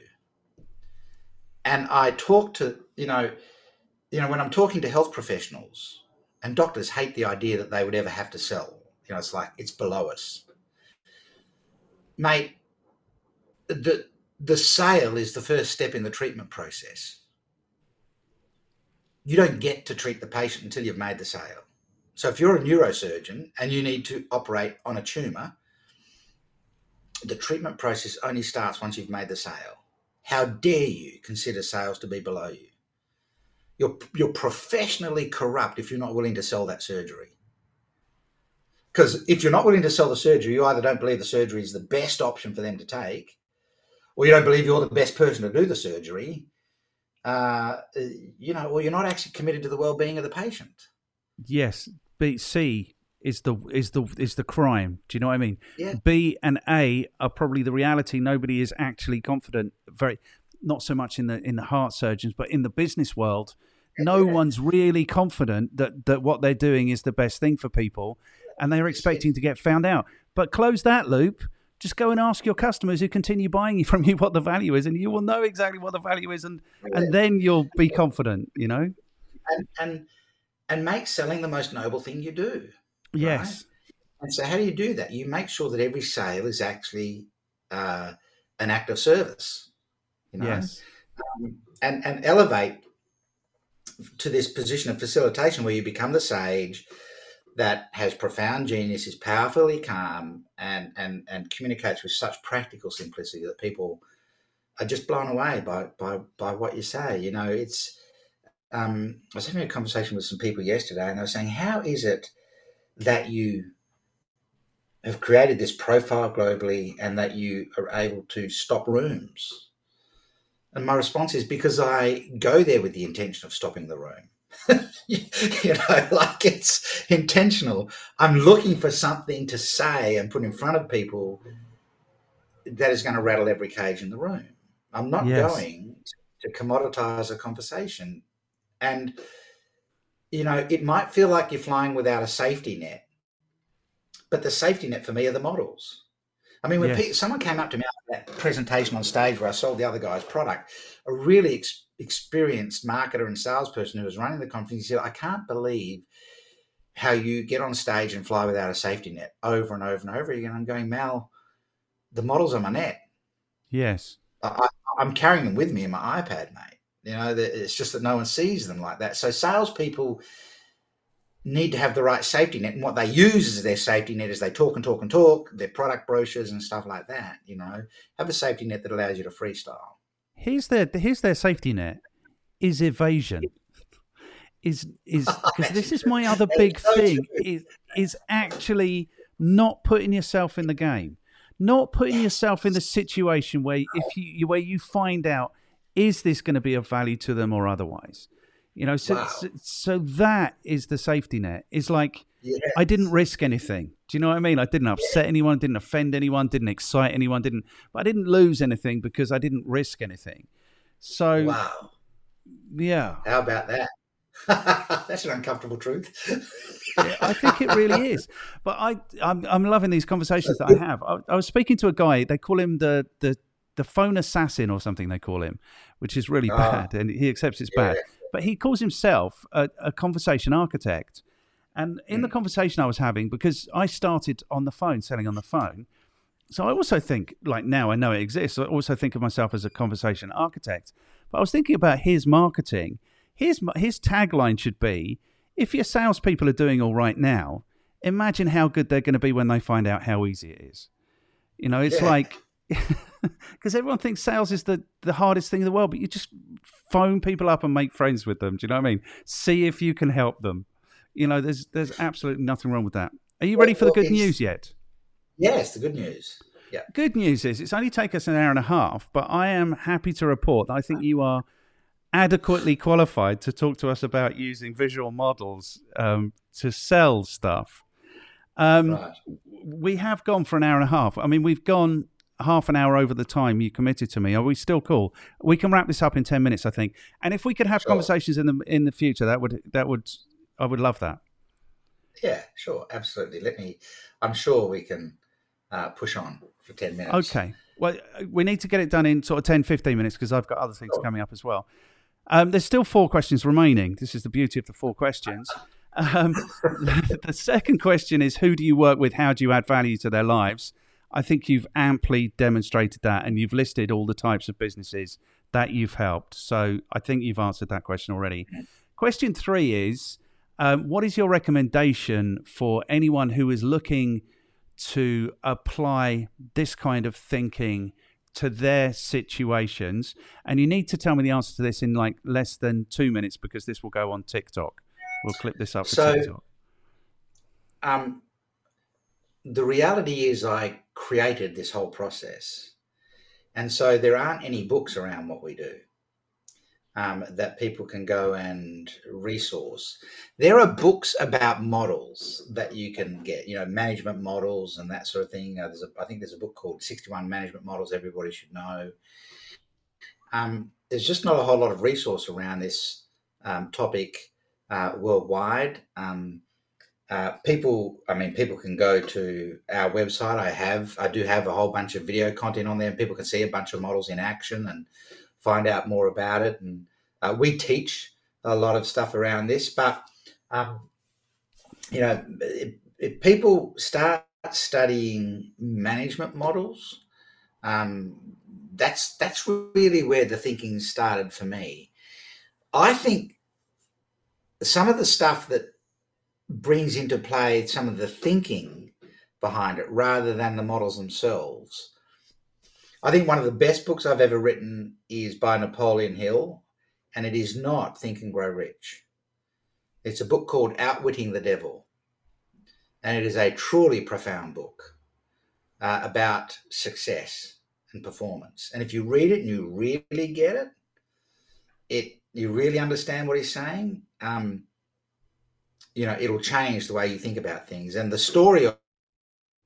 and I talk to you know, you know when I'm talking to health professionals, and doctors hate the idea that they would ever have to sell. You know, it's like it's below us, mate. The the sale is the first step in the treatment process. You don't get to treat the patient until you've made the sale. So if you're a neurosurgeon and you need to operate on a tumor, the treatment process only starts once you've made the sale. How dare you consider sales to be below you? You're, you're professionally corrupt if you're not willing to sell that surgery. Because if you're not willing to sell the surgery, you either don't believe the surgery is the best option for them to take, or you don't believe you're the best person to do the surgery, uh, you know, or you're not actually committed to the well-being of the patient. Yes, B C is the is the is the crime. Do you know what I mean? Yeah. B and A are probably the reality. Nobody is actually confident. Very not so much in the in the heart surgeons, but in the business world, no yeah. one's really confident that that what they're doing is the best thing for people, and they're expecting to get found out. But close that loop. Just go and ask your customers who continue buying [LAUGHS] from you what the value is, and you will know exactly what the value is, and and then you'll be confident. You know, and and and make selling the most noble thing you do. Yes. Right? And so, how do you do that? You make sure that every sale is actually uh, an act of service. You know? Yes. Um, and and elevate to this position of facilitation where you become the sage that has profound genius, is powerfully calm, and and and communicates with such practical simplicity that people are just blown away by by by what you say. You know, it's. Um, I was having a conversation with some people yesterday, and I was saying, how is it that you have created this profile globally and that you are able to stop rooms? And my response is because I go there with the intention of stopping the room. [LAUGHS] you know, [LAUGHS] like it's intentional. I'm looking for something to say and put in front of people that is going to rattle every cage in the room. I'm not yes. going to commoditize a conversation. And you know, it might feel like you're flying without a safety net, but the safety net for me are the models. I mean, when Yes. someone came up to me after that presentation on stage where I sold the other guy's product, a really ex- experienced marketer and salesperson who was running the conference, he said, I can't believe how you get on stage and fly without a safety net over and over and over again. I'm going, Mal, the models on my net. Yes. I, I'm carrying them with me in my iPad, mate. You know, it's just that no one sees them like that. So salespeople need to have the right safety net, and what they use as their safety net is they talk and talk and talk, their product brochures and stuff like that. You know, have a safety net that allows you to freestyle. Here's their here's their safety net is evasion. Is is [LAUGHS] because this is my other big thing is is actually not putting yourself in the game, not putting yourself in the situation where if you you- where you find out is this going to be of value to them or otherwise, you know. So Wow. so, so that is the safety net. It's like Yeah, I didn't risk anything. Do you know what I mean? I didn't upset anyone, didn't offend anyone, didn't excite anyone, didn't. But I didn't lose anything because I didn't risk anything. So wow. yeah, How about that? [LAUGHS] That's an uncomfortable truth. I think it really is. But I, I'm, I'm loving these conversations that I have. I, I was speaking to a guy. They call him the the the phone assassin or something. They call him, which is really Ah. bad, and he accepts it's bad. But he calls himself a, a conversation architect. And in the mm. conversation I was having, because I started on the phone, selling on the phone, so I also think, like now I know it exists, I also think of myself as a conversation architect. But I was thinking about his marketing. His, his tagline should be if your salespeople are doing all right now, imagine how good they're going to be when they find out how easy it is. You know, it's Yeah. like, [LAUGHS] [LAUGHS] because everyone thinks sales is the, the hardest thing in the world, but you just phone people up and make friends with them. Do you know what I mean? See if you can help them. You know, there's there's absolutely nothing wrong with that. Are you ready for the good news yet? yes, the good news. Yeah. Good news is it's only taken us an hour and a half, but I am happy to report that I think you are adequately qualified to talk to us about using visual models um, to sell stuff. Um, Right. We have gone for an hour and a half. I mean, we've gone half an hour over the time you committed to me. Are we still cool? We can wrap this up in ten minutes, I think. And if we could have Sure. conversations in the in the future, that would that would I would love that. Yeah, sure, absolutely. Let me. I'm sure we can uh, push on for ten minutes. Okay. Well, uh, we need to get it done in sort of 10, 15 minutes because I've got other things Sure. coming up as well. Um, there's still four questions remaining. This is the beauty of the four questions. [LAUGHS] Um, [LAUGHS] the second question is Who do you work with? How do you add value to their lives? I think you've amply demonstrated that and you've listed all the types of businesses that you've helped. So I think you've answered that question already. Question three is um, What is your recommendation for anyone who is looking to apply this kind of thinking to their situations? And you need to tell me the answer to this in like less than two minutes because this will go on TikTok. We'll clip this up for So- TikTok. Um, the reality is, I created this whole process, and so there aren't any books around what we do um, that people can go and resource. There are books about models that you can get, you know, management models and that sort of thing. Uh, there's a, I think there's a book called 61 Management Models Everybody Should Know. Um, there's just not a whole lot of resource around this um, topic uh, worldwide. Um, uh, people, I mean, people can go to our website. I have, I do have a whole bunch of video content on there, and people can see a bunch of models in action and find out more about it. And uh, we teach a lot of stuff around this, but um, you know, if, if people start studying management models, um, that's that's really where the thinking started for me. I think some of the stuff that brings into play some of the thinking behind it rather than the models themselves. I think one of the best books I've ever written is by Napoleon Hill, and it is not Think and Grow Rich. It's a book called Outwitting the Devil, and it is a truly profound book uh, about success and performance. And if you read it and you really get it, it you really understand what he's saying. Um, you know, it'll change the way you think about things. And the story of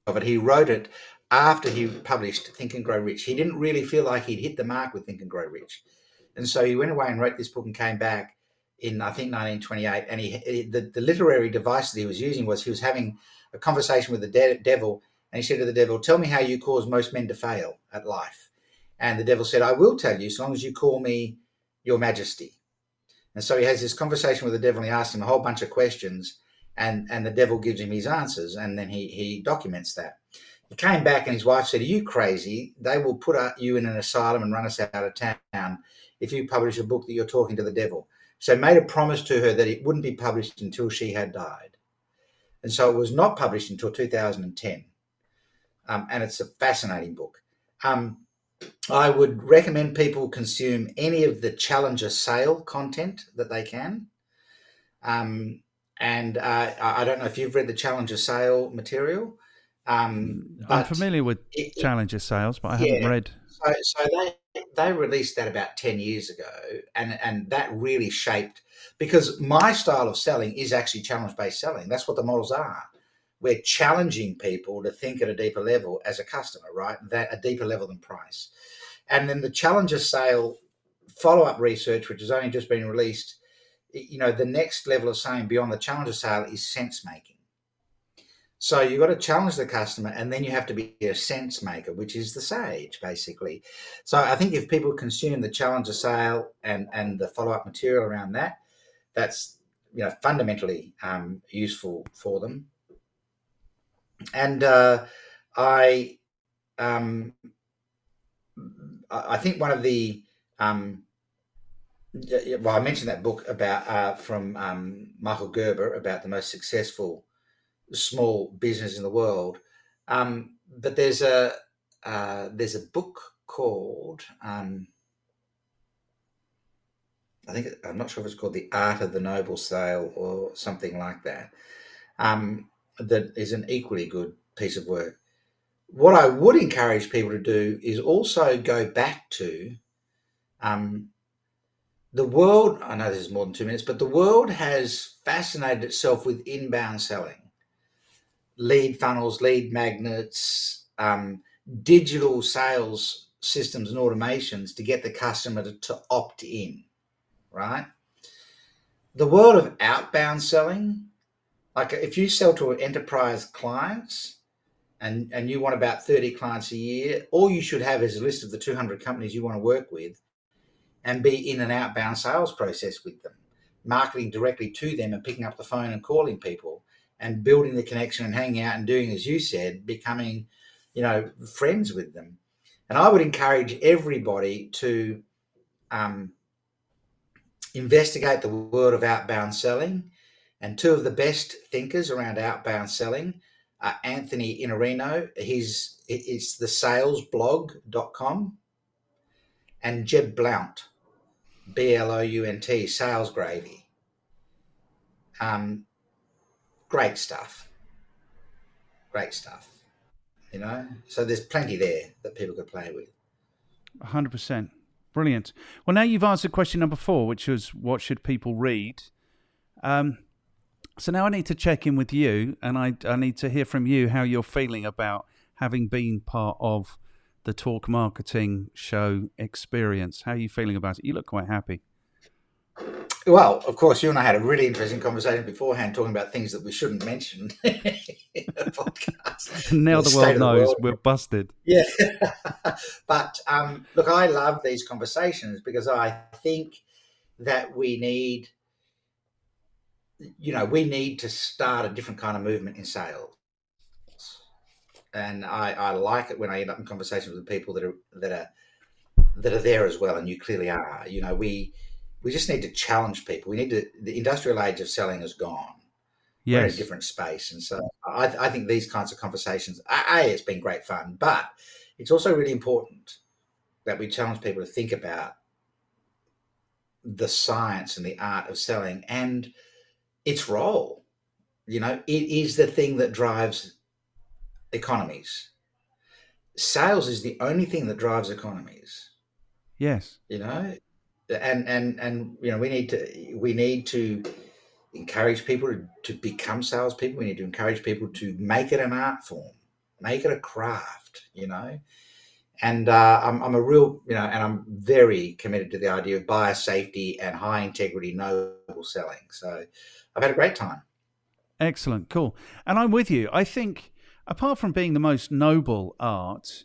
it, he wrote it after he published Think and Grow Rich. He didn't really feel like he'd hit the mark with Think and Grow Rich. And so he went away and wrote this book and came back in, I think, 1928. And he, the, the literary device that he was using was he was having a conversation with the de- devil And he said to the devil, Tell me how you cause most men to fail at life. And the devil said, I will tell you, so long as you call me your majesty. And so he has this conversation with the devil and he asks him a whole bunch of questions and, and the devil gives him his answers and then he, he documents that. He came back and his wife said, Are you crazy? They will put you in an asylum and run us out of town if you publish a book that you're talking to the devil. So made a promise to her that it wouldn't be published until she had died. And so it was not published until 2010. Um, and it's a fascinating book. Um, I would recommend people consume any of the Challenger sale content that they can. Um, and uh, I don't know if you've read the Challenger sale material. Um, I'm familiar with it, Challenger sales, but I yeah, haven't read. So, so they they released that about ten years ago, and and that really shaped because my style of selling is actually challenge based selling. That's what the models are. We're challenging people to think at a deeper level as a customer, right? That a deeper level than price. And then the Challenger sale follow up research, which has only just been released, you know, the next level of saying beyond the Challenger sale is sense making so you've got to challenge the customer, and then you have to be a sense maker, which is the sage, basically. So I think if people consume the challenger sale and and the follow up material around that, that's you know fundamentally um, useful for them. And uh, I um, I think one of the um, well, I mentioned that book about uh, from um, Michael Gerber about the most successful small business in the world. Um, but there's a uh, there's a book called um, I think I'm not sure if it's called The Art of the Noble Sale or something like that. Um, that is an equally good piece of work. What I would encourage people to do is also go back to um, the world. I know this is more than two minutes, but the world has fascinated itself with inbound selling lead funnels, lead magnets, um, digital sales systems and automations to get the customer to, to opt in, right? The world of outbound selling, like if you sell to enterprise clients and, and you want about 30 clients a year, all you should have is a list of the 200 companies you want to work with and be in an outbound sales process with them, marketing directly to them and picking up the phone and calling people and building the connection and hanging out and doing as you said, becoming, you know, friends with them. And I would encourage everybody to um, investigate the world of outbound selling. And two of the best thinkers around outbound selling are Anthony Iannarino. He's it's the salesblog.com and Jeb Blount, B L O U N T, Sales Gravy. Um, great stuff. Great stuff. You know, so there's plenty there that people could play with. 100%. Brilliant. Well, now you've answered question number four, which was what should people read? Um, so now I need to check in with you, and I, I need to hear from you how you're feeling about having been part of the Talk Marketing Show experience. How are you feeling about it? You look quite happy. Well, of course, you and I had a really interesting conversation beforehand talking about things that we shouldn't mention [LAUGHS] in a podcast. [LAUGHS] now the, the world knows the world. we're busted. Yeah. [LAUGHS] but um, look, I love these conversations because I think that we need, you know, we need to start a different kind of movement in sales. And I, I like it when I end up in conversations with people that are that are that are there as well, and you clearly are. You know, we we just need to challenge people. We need to. The industrial age of selling is gone. Yes. We're in a different space, and so I, I think these kinds of conversations. A, it's been great fun, but it's also really important that we challenge people to think about the science and the art of selling and its role. You know, it is the thing that drives economies. Sales is the only thing that drives economies. Yes. You know, and and and you know we need to we need to encourage people to, to become salespeople. We need to encourage people to make it an art form, make it a craft. You know, and uh, I'm, I'm a real you know, and I'm very committed to the idea of buyer safety and high integrity noble selling. So I've had a great time. Excellent, cool, and I'm with you. I think apart from being the most noble art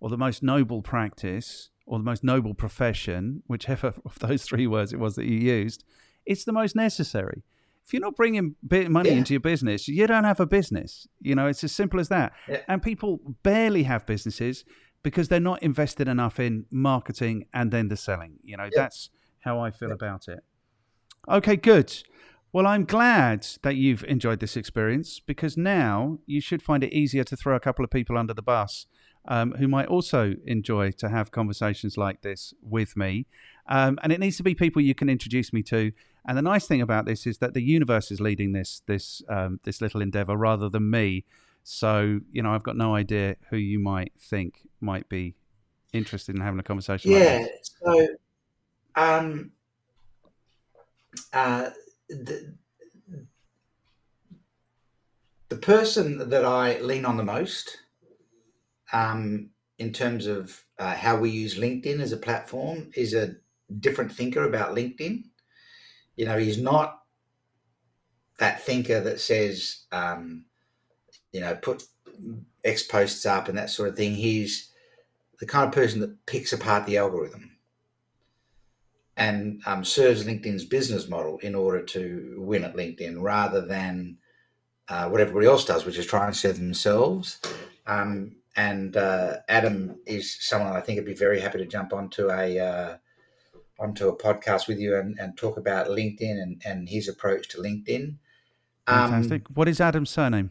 or the most noble practice or the most noble profession, whichever [LAUGHS] of those three words it was that you used, it's the most necessary. If you're not bringing money Yeah. into your business, you don't have a business. You know, it's as simple as that. Yeah. And people barely have businesses because they're not invested enough in marketing and then the selling. You know, that's how I feel about it. Okay, good. Well, I'm glad that you've enjoyed this experience because now you should find it easier to throw a couple of people under the bus um, who might also enjoy to have conversations like this with me. Um, and it needs to be people you can introduce me to. And the nice thing about this is that the universe is leading this this um, this little endeavor rather than me. So you know, I've got no idea who you might think might be interested in having a conversation. like Yeah. this. So, um, uh, the, the person that I lean on the most, um, in terms of uh, how we use LinkedIn as a platform, is a different thinker about LinkedIn. You know, he's not that thinker that says, um, you know, put X posts up and that sort of thing. He's the kind of person that picks apart the algorithm and um, serves LinkedIn's business model in order to win at LinkedIn rather than uh, what everybody else does, which is try and serve themselves. Um, and uh, Adam is someone I think would be very happy to jump onto a uh, onto a podcast with you and, and talk about LinkedIn and, and his approach to LinkedIn. Um, Fantastic. what is Adam's surname?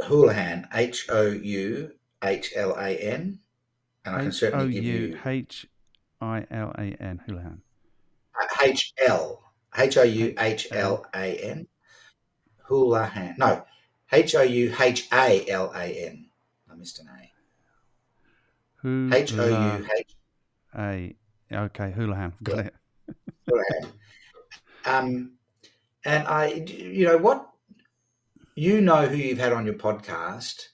Houlahan, H O U H L A N, and I can certainly give you H I L A N. Houlahan. H L H O U H L A N Houlahan. No, H O U H A L A N. I missed an A. H O U H A. Okay, Houlahan. Got Yeah. it. Houlahan. Um, and I, you know what, you know who you've had on your podcast,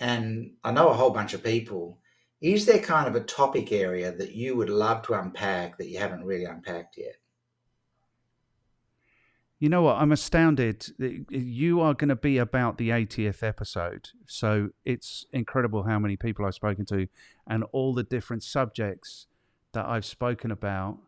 and I know a whole bunch of people. Is there kind of a topic area that you would love to unpack that you haven't really unpacked yet? You know what? I'm astounded. You are going to be about the 80th episode. So it's incredible how many people I've spoken to and all the different subjects that I've spoken about.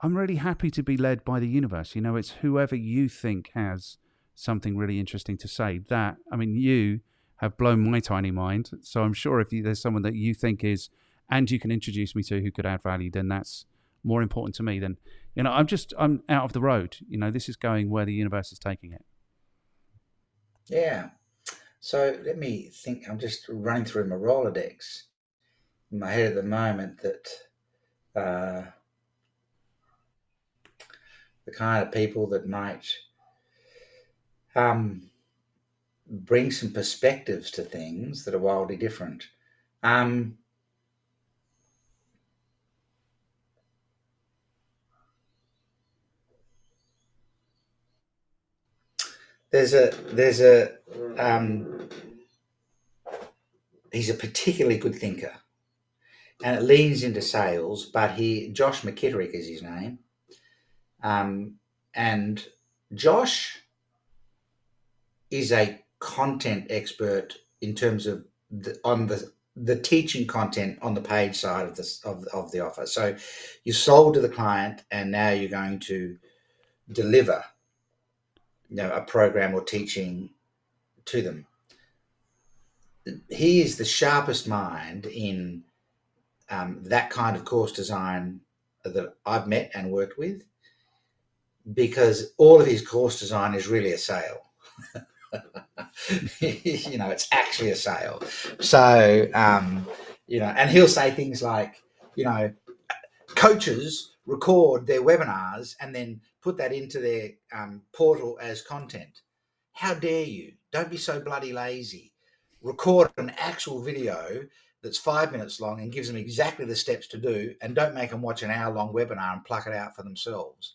I'm really happy to be led by the universe. You know, it's whoever you think has something really interesting to say. That, I mean, you have blown my tiny mind. So I'm sure if you, there's someone that you think is, and you can introduce me to who could add value, then that's more important to me than you know i'm just i'm out of the road you know this is going where the universe is taking it Yeah. So let me think. I'm just running through my Rolodex in my head at the moment that uh, the kind of people that might um, bring some perspectives to things that are wildly different. Um, there's a there's a um, he's a particularly good thinker and it leans into sales but he josh mckitterick is his name um, and josh is a content expert in terms of the, on the the teaching content on the page side of this of, of the offer so you sold to the client and now you're going to deliver you know, a program or teaching to them. He is the sharpest mind in um, that kind of course design that I've met and worked with because all of his course design is really a sale. [LAUGHS] [LAUGHS] you know, it's actually a sale. So, um, you know, and he'll say things like, you know, coaches record their webinars and then put that into their um, portal as content. How dare you? Don't be so bloody lazy. Record an actual video that's five minutes long and gives them exactly the steps to do, and don't make them watch an hour long webinar and pluck it out for themselves.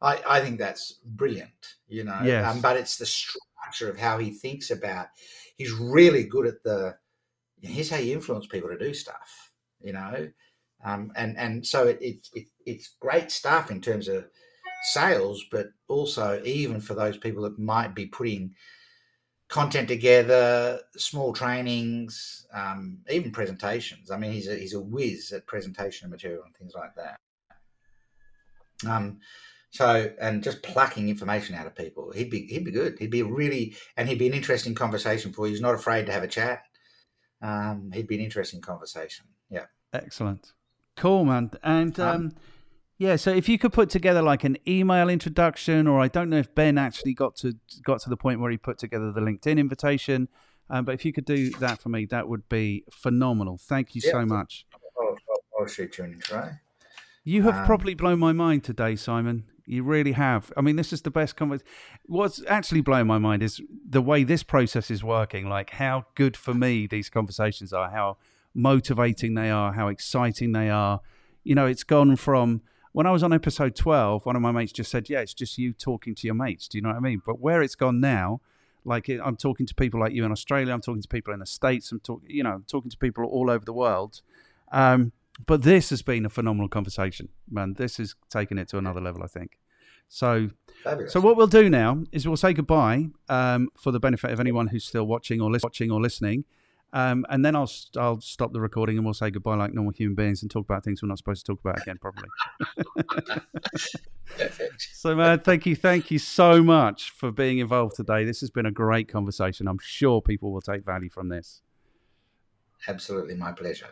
I, I think that's brilliant, you know. Yes. Um, but it's the structure of how he thinks about. He's really good at the. Here's how you influence people to do stuff, you know. Um, and and so it, it, it it's great stuff in terms of sales, but also even for those people that might be putting content together, small trainings, um, even presentations. I mean, he's a, he's a whiz at presentation material and things like that. Um, so and just plucking information out of people, he'd be he'd be good. He'd be really and he'd be an interesting conversation for you. He's not afraid to have a chat. Um, he'd be an interesting conversation. Yeah. Excellent. Cool, man. And um, um, yeah, so if you could put together like an email introduction, or I don't know if Ben actually got to got to the point where he put together the LinkedIn invitation, um, but if you could do that for me, that would be phenomenal. Thank you yeah, so much. I'll, I'll, I'll shoot you an try. You have um, probably blown my mind today, Simon. You really have. I mean, this is the best conversation. What's actually blowing my mind is the way this process is working. Like how good for me these conversations are, how motivating they are, how exciting they are. You know, it's gone from when I was on episode 12, one of my mates just said, Yeah, it's just you talking to your mates. Do you know what I mean? But where it's gone now, like I'm talking to people like you in Australia, I'm talking to people in the States, I'm talking, you know, I'm talking to people all over the world. Um, but this has been a phenomenal conversation, man. This has taken it to another level, I think. So, Fabulous. so what we'll do now is we'll say goodbye um, for the benefit of anyone who's still watching or, li- watching or listening, um, and then I'll I'll stop the recording and we'll say goodbye like normal human beings and talk about things we're not supposed to talk about again, probably. [LAUGHS] so, man, thank you, thank you so much for being involved today. This has been a great conversation. I'm sure people will take value from this. Absolutely, my pleasure.